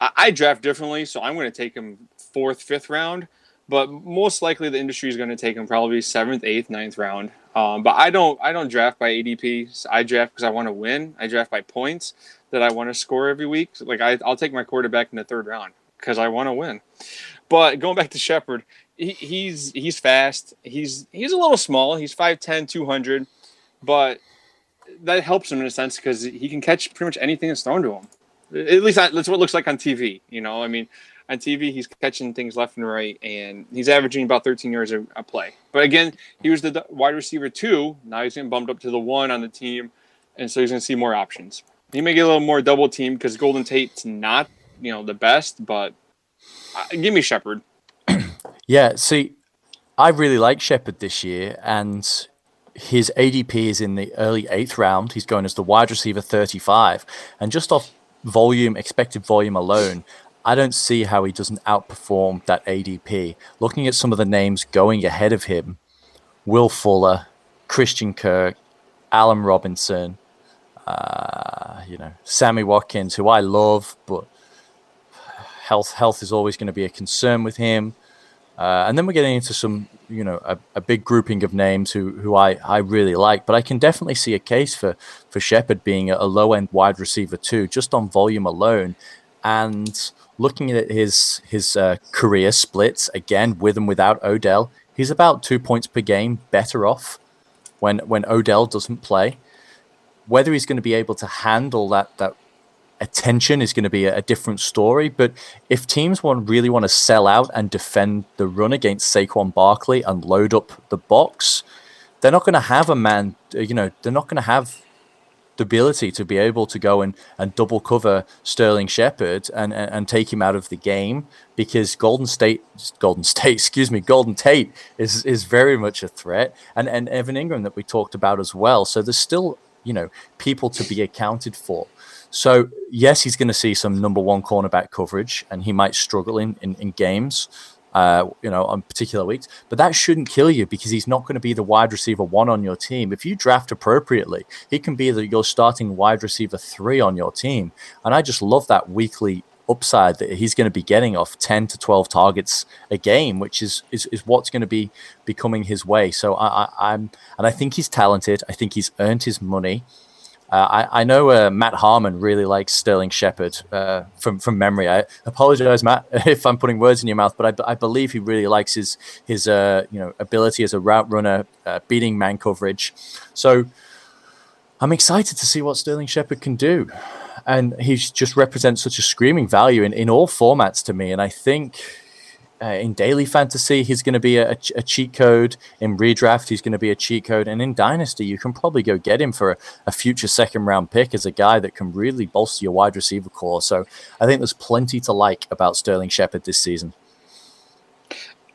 I, I draft differently, so I'm going to take him fourth, fifth round but most likely the industry is going to take him probably seventh, eighth, ninth round. Um, but I don't I don't draft by ADP. I draft because I want to win. I draft by points that I want to score every week. Like I, I'll take my quarterback in the third round because I want to win. But going back to Shepard, he, he's he's fast. He's he's a little small. He's 5'10", 200, but that helps him in a sense because he can catch pretty much anything that's thrown to him. At least that's what it looks like on TV. You know, I mean, on TV, he's catching things left and right, and he's averaging about 13 yards a, a play. But again, he was the wide receiver two. Now he's getting bumped up to the one on the team, and so he's going to see more options. He may get a little more double team because Golden Tate's not, you know, the best, but uh, give me Shepard.
yeah, see, I really like Shepard this year, and his ADP is in the early eighth round. He's going as the wide receiver 35, and just off volume, expected volume alone, I don't see how he doesn't outperform that ADP. Looking at some of the names going ahead of him, Will Fuller, Christian Kirk, Allen Robinson, uh, you know, Sammy Watkins, who I love, but health health is always going to be a concern with him. Uh, and then we're getting into some, you know, a, a, big grouping of names who who I, I really like. But I can definitely see a case for for Shepard being a, a low end wide receiver too, just on volume alone. And looking at his his uh, career splits again with and without Odell, he's about two points per game better off when when Odell doesn't play. Whether he's going to be able to handle that that attention is going to be a, a different story. But if teams want really want to sell out and defend the run against Saquon Barkley and load up the box, they're not going to have a man. You know, they're not going to have the ability to be able to go and, and double cover Sterling Shepard and, and, and take him out of the game because Golden State, Golden State, excuse me, Golden Tate is is very much a threat, and and Evan Engram that we talked about as well. So there's still you know people to be accounted for. So yes, he's going to see some number one cornerback coverage, and he might struggle in in, in games uh, you know, on particular weeks. But that shouldn't kill you because he's not going to be the wide receiver one on your team. If you draft appropriately, he can be the, your starting wide receiver three on your team. And I just love that weekly upside that he's going to be getting off 10 to 12 targets a game, which is is, is what's going to be becoming his way. So I, I, I'm and I think he's talented. I think he's earned his money. Uh, I, I, know uh, Matt Harmon really likes Sterling Shepard uh, from from memory. I apologize, Matt, if I'm putting words in your mouth, but I, I believe he really likes his his uh, you know ability as a route runner, uh, beating man coverage. So I'm excited to see what Sterling Shepard can do, and he just represents such a screaming value in, in all formats to me. And I think uh, in daily fantasy, he's going to be a, a, cheat code. In redraft, he's going to be a cheat code. And in dynasty, you can probably go get him for a, a, future second round pick as a guy that can really bolster your wide receiver core. So I think there's plenty to like about Sterling Shepard this season.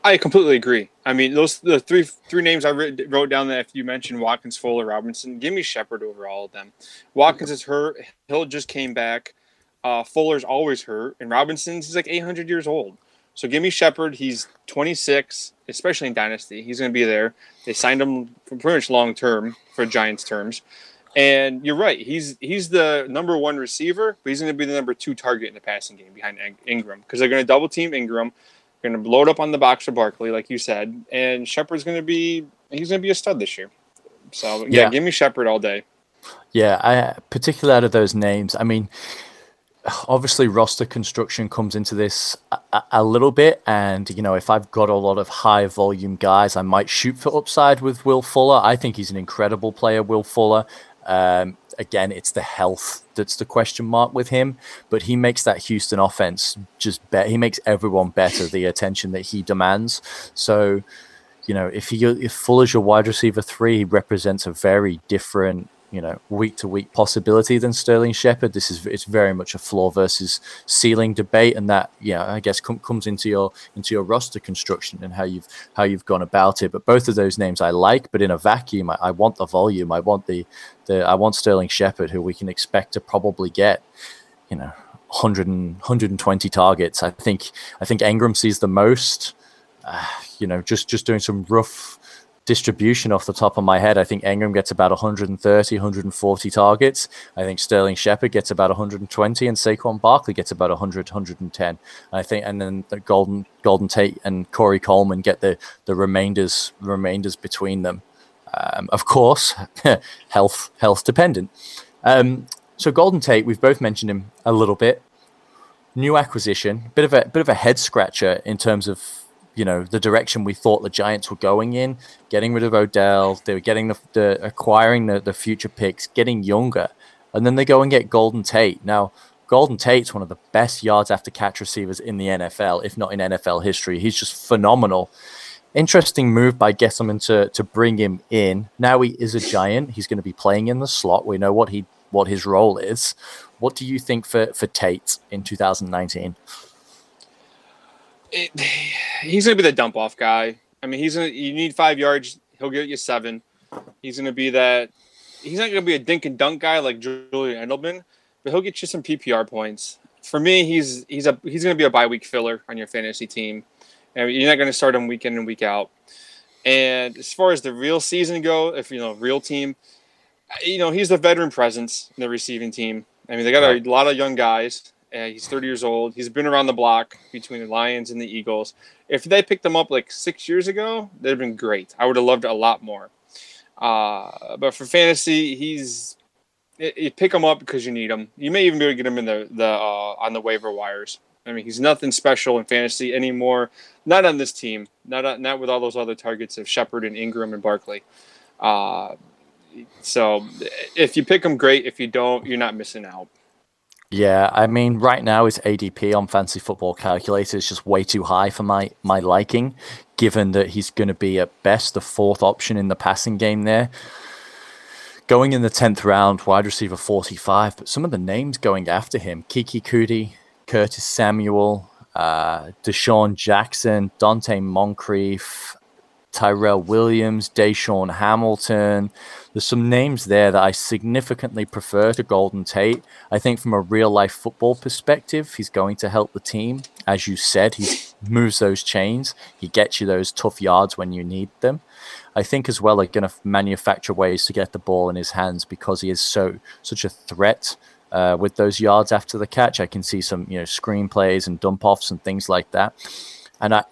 I completely agree. I mean, those the three three names I wrote down that if you mentioned Watkins, Fuller, Robinson, give me Shepard over all of them. Watkins is hurt. Hill just came back. Uh, Fuller's always hurt, and Robinson's he's like 800 years old. So give me Shepard. He's 26, especially in Dynasty. He's going to be there. They signed him for pretty much long term for Giants terms. And you're right. He's he's the number one receiver, but he's going to be the number two target in the passing game behind Engram because they're going to double team Engram. They're Going to load up on the box for Barkley, like you said, and Shepard's going to be he's going to be a stud this year. So yeah, yeah. give me Shepard all day.
Yeah, I particularly out of those names. I mean, obviously roster construction comes into this a, a, little bit and you know if i've got a lot of high volume guys i might shoot for upside with will fuller. I think he's an incredible player will fuller. Um, again it's the health that's the question mark with him but he makes that houston offense just better he makes everyone better the attention that he demands. So you know if he if fuller's your wide receiver three he represents a very different you know week to week possibility than Sterling Shepard. This is it's very much a floor versus ceiling debate, and that yeah I guess com- comes into your into your roster construction and how you've how you've gone about it. But both of those names I like, but in a vacuum, I, I want the volume. I want the the I want Sterling Shepard, who we can expect to probably get you know 100 and, 120 targets. I think I think Engram sees the most. Uh, you know, just just doing some rough distribution off the top of my head, I think Engram gets about 130, 140 targets. I think Sterling Shepard gets about 120, and Saquon Barkley gets about 100, 110. I think, and then the Golden Golden Tate and Corey Coleman get the the remainders remainders between them. Um, of course, health health dependent. Um, so Golden Tate, we've both mentioned him a little bit. New acquisition, bit of a bit of a head scratcher in terms of you know the direction we thought the Giants were going in, getting rid of Odell, they were getting the, the acquiring the, the future picks, getting younger, and then they go and get Golden Tate. Now, Golden Tate's one of the best yards after catch receivers in the NFL, if not in NFL history. He's just phenomenal. Interesting move by Gettleman to to bring him in. Now he is a Giant. He's going to be playing in the slot. We know what he what his role is. What do you think for for Tate in 2019?
it, he's gonna be the dump off guy. I mean, he's gonna. You need five yards, he'll get you seven. He's gonna be that. He's not gonna be a dink and dunk guy like Julian Edelman, but he'll get you some PPR points. For me, he's he's a he's gonna be a bye week filler on your fantasy team, and you're not gonna start him week in and week out. And as far as the real season go, if you know real team, you know he's the veteran presence in the receiving team. I mean, they got a lot of young guys. Uh, he's 30 years old. He's been around the block between the Lions and the Eagles. If they picked them up like six years ago, they'd have been great. I would have loved it a lot more. Uh, but for fantasy, he's you pick him up because you need him. You may even be able to get him in the the uh, on the waiver wires. I mean, he's nothing special in fantasy anymore. Not on this team. Not not with all those other targets of Shepard and Engram and Barkley. Uh, so if you pick him, great. If you don't, you're not missing out.
Yeah, I mean, right now his ADP on Fantasy Football Calculator is just way too high for my my liking, given that he's going to be at best the fourth option in the passing game there. Going in the tenth round, wide receiver forty-five, but some of the names going after him: Keke Coutee, Curtis Samuel, uh, DeSean Jackson, Donte Moncrief, Tyrell Williams, DaeSean Hamilton. There's some names there that I significantly prefer to Golden Tate. I think from a real life football perspective, he's going to help the team. As you said, he moves those chains. He gets you those tough yards when you need them. I think as well they're going to manufacture ways to get the ball in his hands because he is so such a threat uh, with those yards after the catch. I can see some you know screen plays and dump offs and things like that. And I,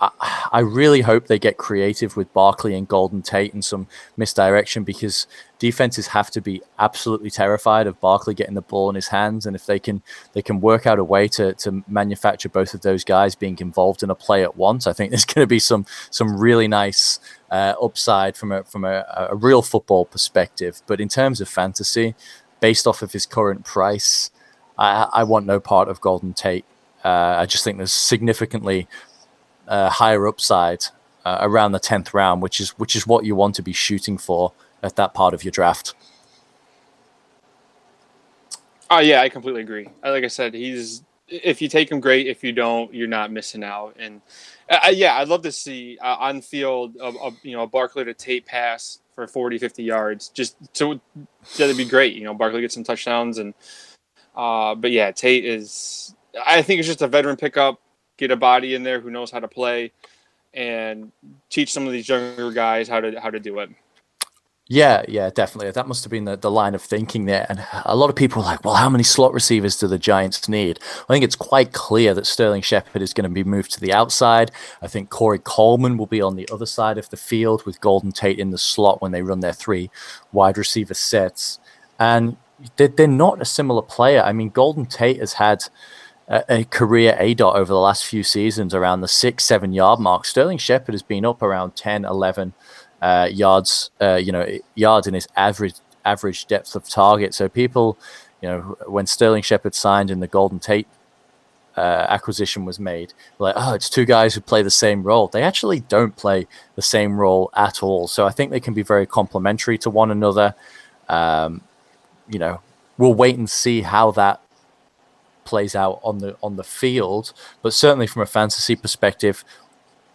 I, really hope they get creative with Barkley and Golden Tate and some misdirection because defenses have to be absolutely terrified of Barkley getting the ball in his hands. And if they can they can work out a way to to manufacture both of those guys being involved in a play at once, I think there's going to be some some really nice uh, upside from a from a, a real football perspective. But in terms of fantasy, based off of his current price, I, I want no part of Golden Tate. Uh, I just think there's significantly uh, higher upside uh, around the tenth round, which is which is what you want to be shooting for at that part of your draft.
Oh yeah, I completely agree. Like I said, he's if you take him, great. If you don't, you're not missing out. And uh, yeah, I'd love to see uh, on field, a, a, you know, a Barkley to Tate pass for 40, 50 yards. Just to that'd be great. You know, Barkley gets some touchdowns, and uh, but yeah, Tate is. I think it's just a veteran pickup get a body in there who knows how to play, and teach some of these younger guys how to how to do it.
Yeah, yeah, definitely. That must have been the, the line of thinking there. And a lot of people are like, well, how many slot receivers do the Giants need? I think it's quite clear that Sterling Shepard is going to be moved to the outside. I think Corey Coleman will be on the other side of the field with Golden Tate in the slot when they run their three wide receiver sets. And they're, they're not a similar player. I mean, Golden Tate has had a, career a ADOT over the last few seasons around the six, seven yard mark. Sterling Shepard has been up around 10, 11 uh, yards, uh, you know, yards in his average average depth of target. So people, you know, when Sterling Shepard signed and the Golden Tate uh, acquisition was made, like, oh, it's two guys who play the same role. They actually don't play the same role at all. So I think they can be very complementary to one another. Um, you know, we'll wait and see how that plays out on the on the field. But certainly from a fantasy perspective,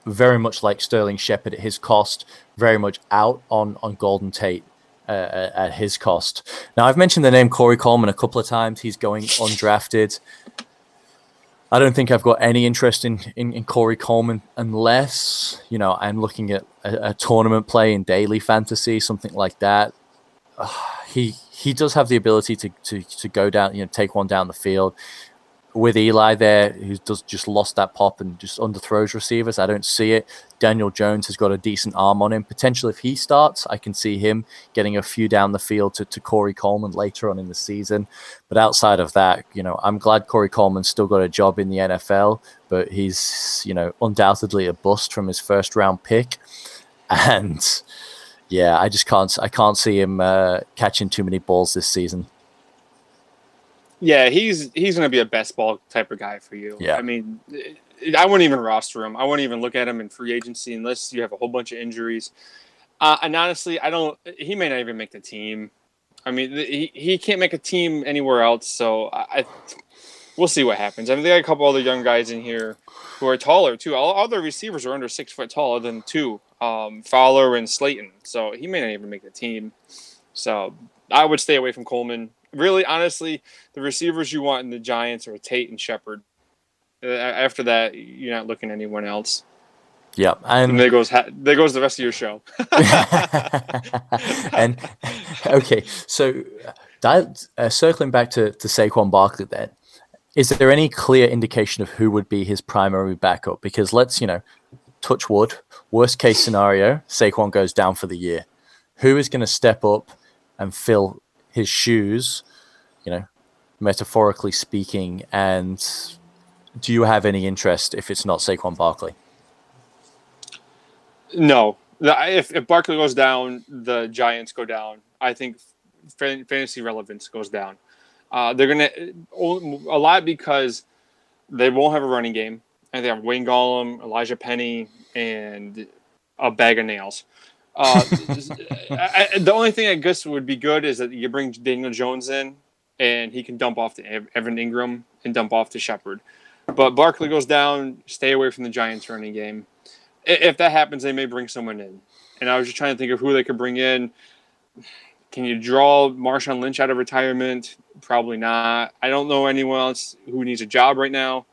very much like Sterling Shepard at his cost, very much out on on Golden Tate uh, at his cost. Now I've mentioned the name Corey Coleman a couple of times. He's going undrafted. I don't think I've got any interest in, in, in Corey Coleman unless, you know, I'm looking at a, a tournament play in daily fantasy, something like that. Uh, he he does have the ability to, to, to go down, you know, take one down the field with Eli there, who does just lost that pop and just underthrows receivers. I don't see it. Daniel Jones has got a decent arm on him. Potentially, if he starts, I can see him getting a few down the field to, to Corey Coleman later on in the season. But outside of that, you know, I'm glad Corey Coleman's still got a job in the NFL, but he's, you know, undoubtedly a bust from his first round pick. And yeah, I just can't, I can't see him uh, catching too many balls this season.
Yeah, he's he's going to be a best ball type of guy for you.
Yeah.
I mean, I wouldn't even roster him. I wouldn't even look at him in free agency unless you have a whole bunch of injuries. Uh, and honestly, I don't. He may not even make the team. I mean, he, he can't make a team anywhere else. So I, we'll see what happens. I mean, they got a couple other young guys in here who are taller too. All all other receivers are under six foot taller than two, um, Fowler and Slayton. So he may not even make the team. So I would stay away from Coleman really, honestly, the receivers you want in the Giants are Tate and Shepard. Uh, after that, you're not looking at anyone else.
Yep, and,
and there goes there goes the rest of your show.
and okay, so that, uh, circling back to to Saquon Barkley, then is there any clear indication of who would be his primary backup? Because let's you know, touch wood. Worst case scenario, Saquon goes down for the year. Who is going to step up and fill his shoes, you know, metaphorically speaking. And do you have any interest if it's not Saquon Barkley?
No. If, if Barkley goes down, the Giants go down. I think fantasy relevance goes down. Uh, they're gonna a lot because they won't have a running game, and they have Wayne Gallman, Elijhaa Penny, and a bag of nails. Uh, I, the only thing I guess would be good is that you bring Daniel Jones in, and he can dump off to Evan Engram and dump off to Shepard. But Barkley goes down. Stay away from the Giants running game. If that happens, they may bring someone in. And I was just trying to think of who they could bring in. Can you draw Marshawn Lynch out of retirement? Probably not. I don't know anyone else who needs a job right now.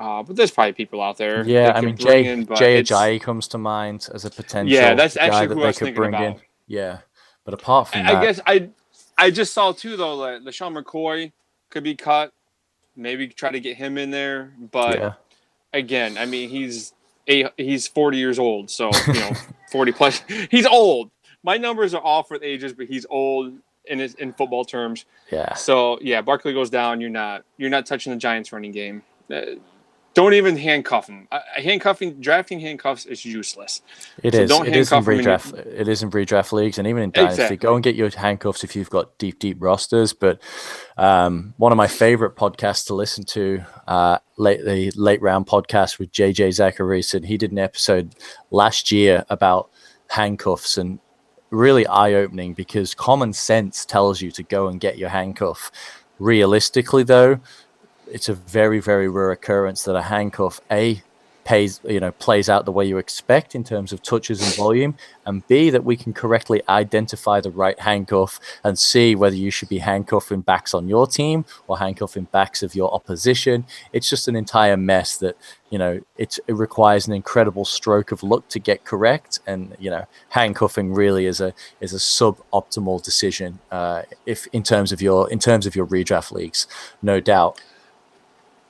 Uh, but there's probably people out there.
Yeah, I mean Jay in, Jay Ajayi comes to mind as a potential.
Yeah, that's actually guy who that I could bring about. in.
Yeah, but apart from
I,
that,
I guess I I just saw too though that LeSean McCoy could be cut. Maybe try to get him in there, but yeah. again, I mean he's a he's 40 years old, so you know 40 plus. He's old. My numbers are off with ages, but he's old in his, in football terms.
Yeah.
So yeah, Barkley goes down. You're not you're not touching the Giants running game. Uh, don't even handcuff him. Uh, handcuffing, drafting handcuffs is useless.
It so is. Don't it is in redraft. It is in redraft leagues, and even in dynasty. Exactly. Go and get your handcuffs if you've got deep, deep rosters. But um, one of my favorite podcasts to listen to, uh, late the late round podcast with JJ Zachariason. He did an episode last year about handcuffs and really eye opening because common sense tells you to go and get your handcuff. Realistically, though, it's a very very rare occurrence that a handcuff a pays you know plays out the way you expect in terms of touches and volume and b that we can correctly identify the right handcuff and see whether you should be handcuffing backs on your team or handcuffing backs of your opposition. It's just an entire mess that you know it, requires an incredible stroke of luck to get correct and you know handcuffing really is a is a suboptimal decision uh, if in terms of your in terms of your redraft leagues no doubt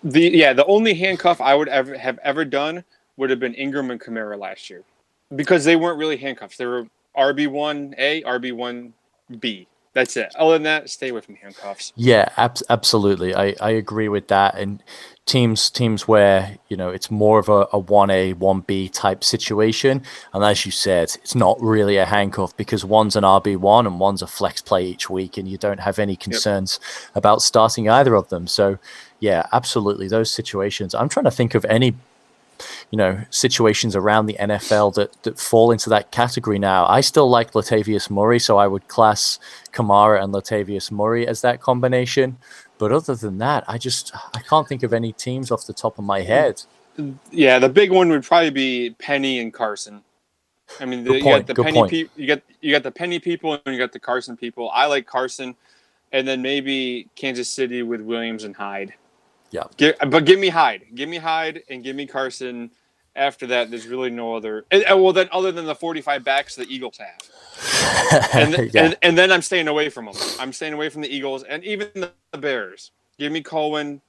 the yeah, the only handcuff I would ever have ever done would have been Ingram and Kamara last year, because they weren't really handcuffs. They were RB one A, RB one B. That's it. Other than that, stay away from handcuffs.
Yeah, ab- absolutely. I, I agree with that. And teams teams where you know it's more of a, a 1a 1b type situation and as you said it's not really a handcuff because one's an rb1 and one's a flex play each week and you don't have any concerns yep. about starting either of them so yeah absolutely those situations i'm trying to think of any you know situations around the NFL that that fall into that category now. I still like Latavius Murray, so I would class Kamara and Latavius Murray as that combination. But other than that, I just I can't think of any teams off the top of my head.
Yeah, the big one would probably be Penny and Carson. I mean, the, you got the Good Penny pe- you got you got the Penny people and you got the Carson people. I like Carson, and then maybe Kansas City with Williams and Hyde.
Yeah,
Give, but give me Hyde, give me Hyde, and give me Carson. After that, there's really no other. And, and well, then other than the 45 backs the Eagles have, and, th- yeah. and and then I'm staying away from them. I'm staying away from the Eagles and even the, Bears. Give me Cohen,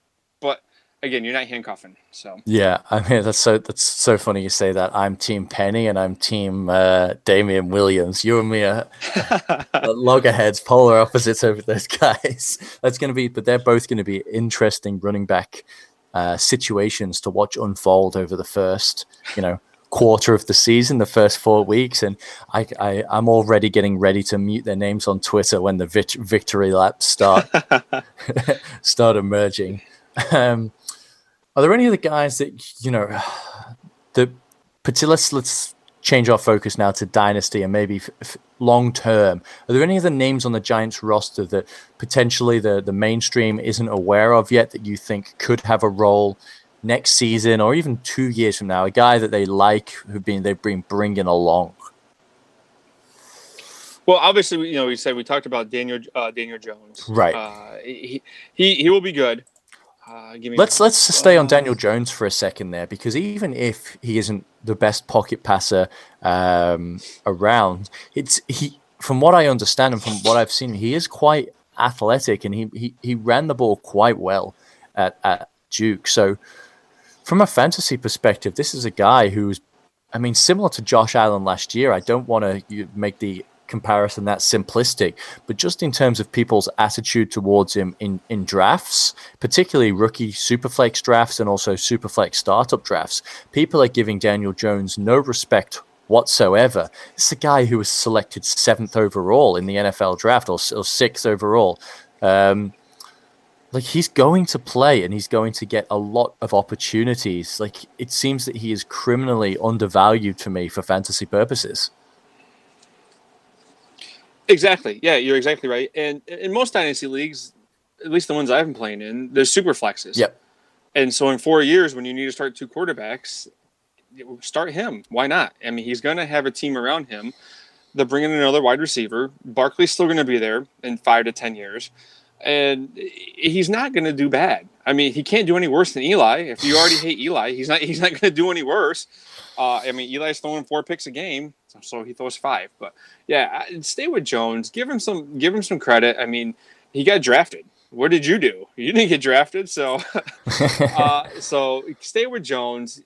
but again, you're not handcuffing. So
yeah, I mean that's so that's so funny you say that. I'm Team Penny and I'm Team uh, Damien Williams. You and me are, are loggerheads, polar opposites over those guys. That's going to be, but they're both going to be interesting running back uh, situations to watch unfold over the first, you know. quarter of the season, the first four weeks, and I, I am already getting ready to mute their names on Twitter when the vit- victory laps start start emerging. Um, are there any other guys that you know that? Let's let's change our focus now to dynasty and maybe f- f- long term. Are there any other names on the Giants roster that potentially the the mainstream isn't aware of yet that you think could have a role next season or even two years from now? A guy that they like who've been they've been bringing along.
Well, obviously, you know, we said we talked about Daniel uh, Daniel Jones.
Right.
Uh, he, he he will be good.
Uh, let's let's stay on Daniel Jones for a second there because even if he isn't the best pocket passer um, around, it's he. From what I understand and from what I've seen, he is quite athletic and he he, he ran the ball quite well at, at Duke. So, from a fantasy perspective, this is a guy who's, I mean, similar to Josh Allen last year. I don't want to make the comparison that simplistic, but just in terms of people's attitude towards him in, in drafts, particularly rookie superflex drafts and also superflex startup drafts, people are giving Daniel Jones no respect whatsoever. It's a guy who was selected seventh overall in the NFL draft or, or sixth overall. Um, like he's going to play and he's going to get a lot of opportunities. Like it seems that he is criminally undervalued to me for fantasy purposes.
Exactly. Yeah, you're exactly right. And in most dynasty leagues, at least the ones I've been playing in, there's super flexes.
Yep.
And so in four years, when you need to start two quarterbacks, start him. Why not? I mean, he's going to have a team around him. They're bringing another wide receiver. Barkley's still going to be there in five to ten years, and he's not going to do bad. I mean, he can't do any worse than Eli. If you already hate Eli, he's not. He's not going to do any worse. Uh, I mean, Eli's throwing four picks a game, so he throws five. But yeah, stay with Jones. Give him some. Give him some credit. I mean, he got drafted. What did you do? You didn't get drafted, so uh, so stay with Jones.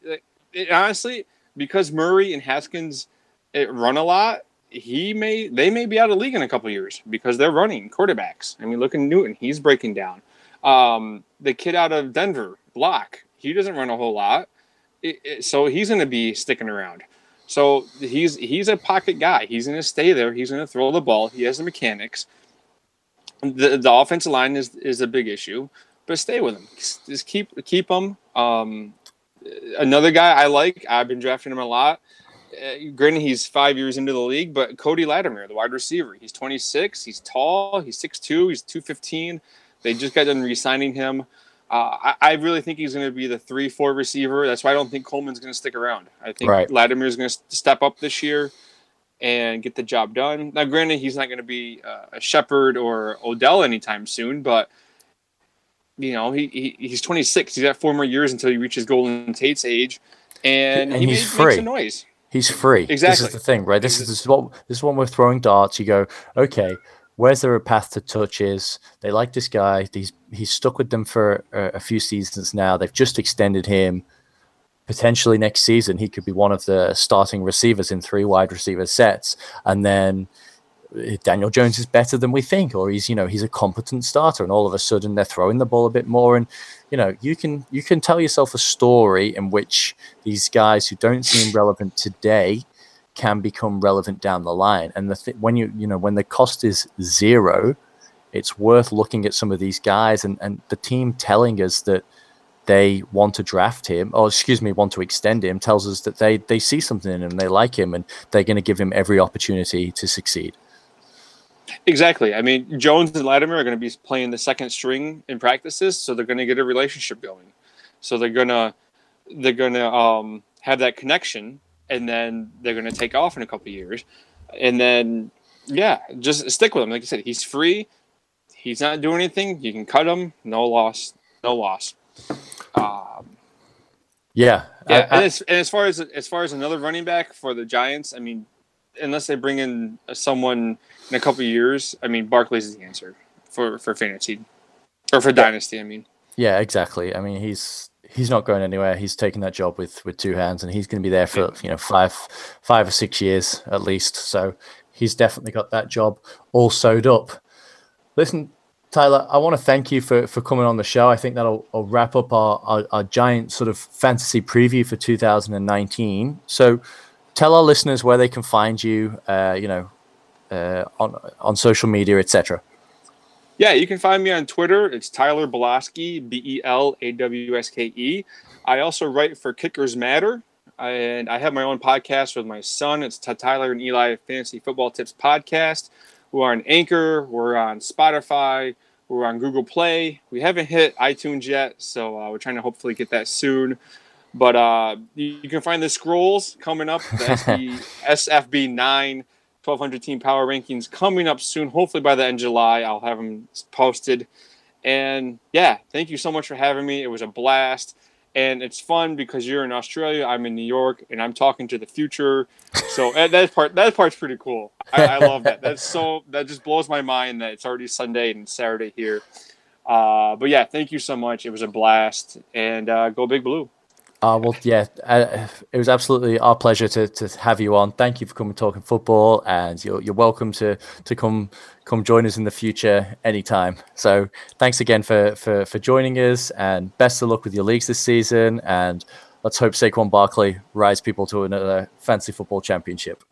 It, honestly, because Murray and Haskins run a lot, he may they may be out of league in a couple years because they're running quarterbacks. I mean, look at Newton; he's breaking down. Um, the kid out of Denver, Block, he doesn't run a whole lot, so he's going to be sticking around. So he's he's a pocket guy. He's going to stay there. He's going to throw the ball. He has the mechanics. The the offensive line is is a big issue, but stay with him. Just keep keep him. Um, another guy I like. I've been drafting him a lot. Uh, granted, he's five years into the league, but Cody Latimer, the wide receiver, he's 26. He's tall. He's 6'2". He's 215. They just got done re-signing him. Uh, I, I, really think he's going to be the three, four receiver. That's why I don't think Coleman's going to stick around. I think right. Latimer's going to step up this year and get the job done. Now, granted, he's not going to be uh, a Shepard or Odell anytime soon, but you know, he, he he's 26. He's got four more years until he reaches Golden Tate's age, and, and he he's made, free. makes a noise.
He's free. Exactly. This is the thing, right? This is this is what this is when we're throwing darts. You go, okay, where's there a path to touches? They like this guy. He's he's stuck with them for a, a few seasons now. They've just extended him potentially next season he could be one of the starting receivers in three wide receiver sets and then eh, Daniel Jones is better than we think or he's you know he's a competent starter and all of a sudden they're throwing the ball a bit more and you know you can you can tell yourself a story in which these guys who don't seem relevant today can become relevant down the line and the th- when you you know when the cost is zero it's worth looking at some of these guys and and the team telling us that they want to draft him, or excuse me, want to extend him, tells us that they they see something in him, they like him, and they're going to give him every opportunity to succeed.
Exactly. I mean, Jones and Latimer are going to be playing the second string in practices, so they're going to get a relationship going. So they're gonna they're gonna um, have that connection, and then they're going to take off in a couple years, and then yeah, just stick with him. Like I said, he's free. He's not doing anything. You can cut him. No loss. No loss. Um,
yeah,
yeah. I, I, and, as, and as far as as far as another running back for the Giants, I mean, unless they bring in someone in a couple years, I mean, Barkley's is the answer for for fantasy or for yeah. dynasty. I mean,
yeah, exactly. I mean, he's he's not going anywhere. He's taking that job with with two hands, and he's going to be there for you know five five or six years at least. So he's definitely got that job all sewed up. Listen, Tyler, I want to thank you for, for coming on the show. I think that'll wrap up our, our, our, giant sort of fantasy preview for 2019. So tell our listeners where they can find you, uh, you know, uh, on, on social media, etc.
Yeah, you can find me on Twitter. It's Tyler Belawske, B E L A W S K E. I also write for Kickers Matter, and I have my own podcast with my son. It's Tyler and Eli Fantasy Football Tips Podcast. We're on Anchor, we're on Spotify, we're on Google Play. We haven't hit iTunes yet, so uh, we're trying to hopefully get that soon. But uh, you, you, can find the scrolls coming up, the SB, SFB 9 1200 team power rankings coming up soon. Hopefully by the end of July, I'll have them posted. And yeah, thank you so much for having me. It was a blast and it's fun because you're in Australia, I'm in New York, and I'm talking to the future. So that part that part's pretty cool. I, I, love that. That's so that just blows my mind that it's already Sunday and Saturday here. Uh, but yeah, thank you so much. It was a blast, and uh, go Big Blue.
Uh, well, yeah, uh, it was absolutely our pleasure to, to have you on. Thank you for coming talking football, and you're, you're welcome to to come come join us in the future anytime. So thanks again for for for joining us, and best of luck with your leagues this season. And let's hope Saquon Barkley rides people to another fancy football championship.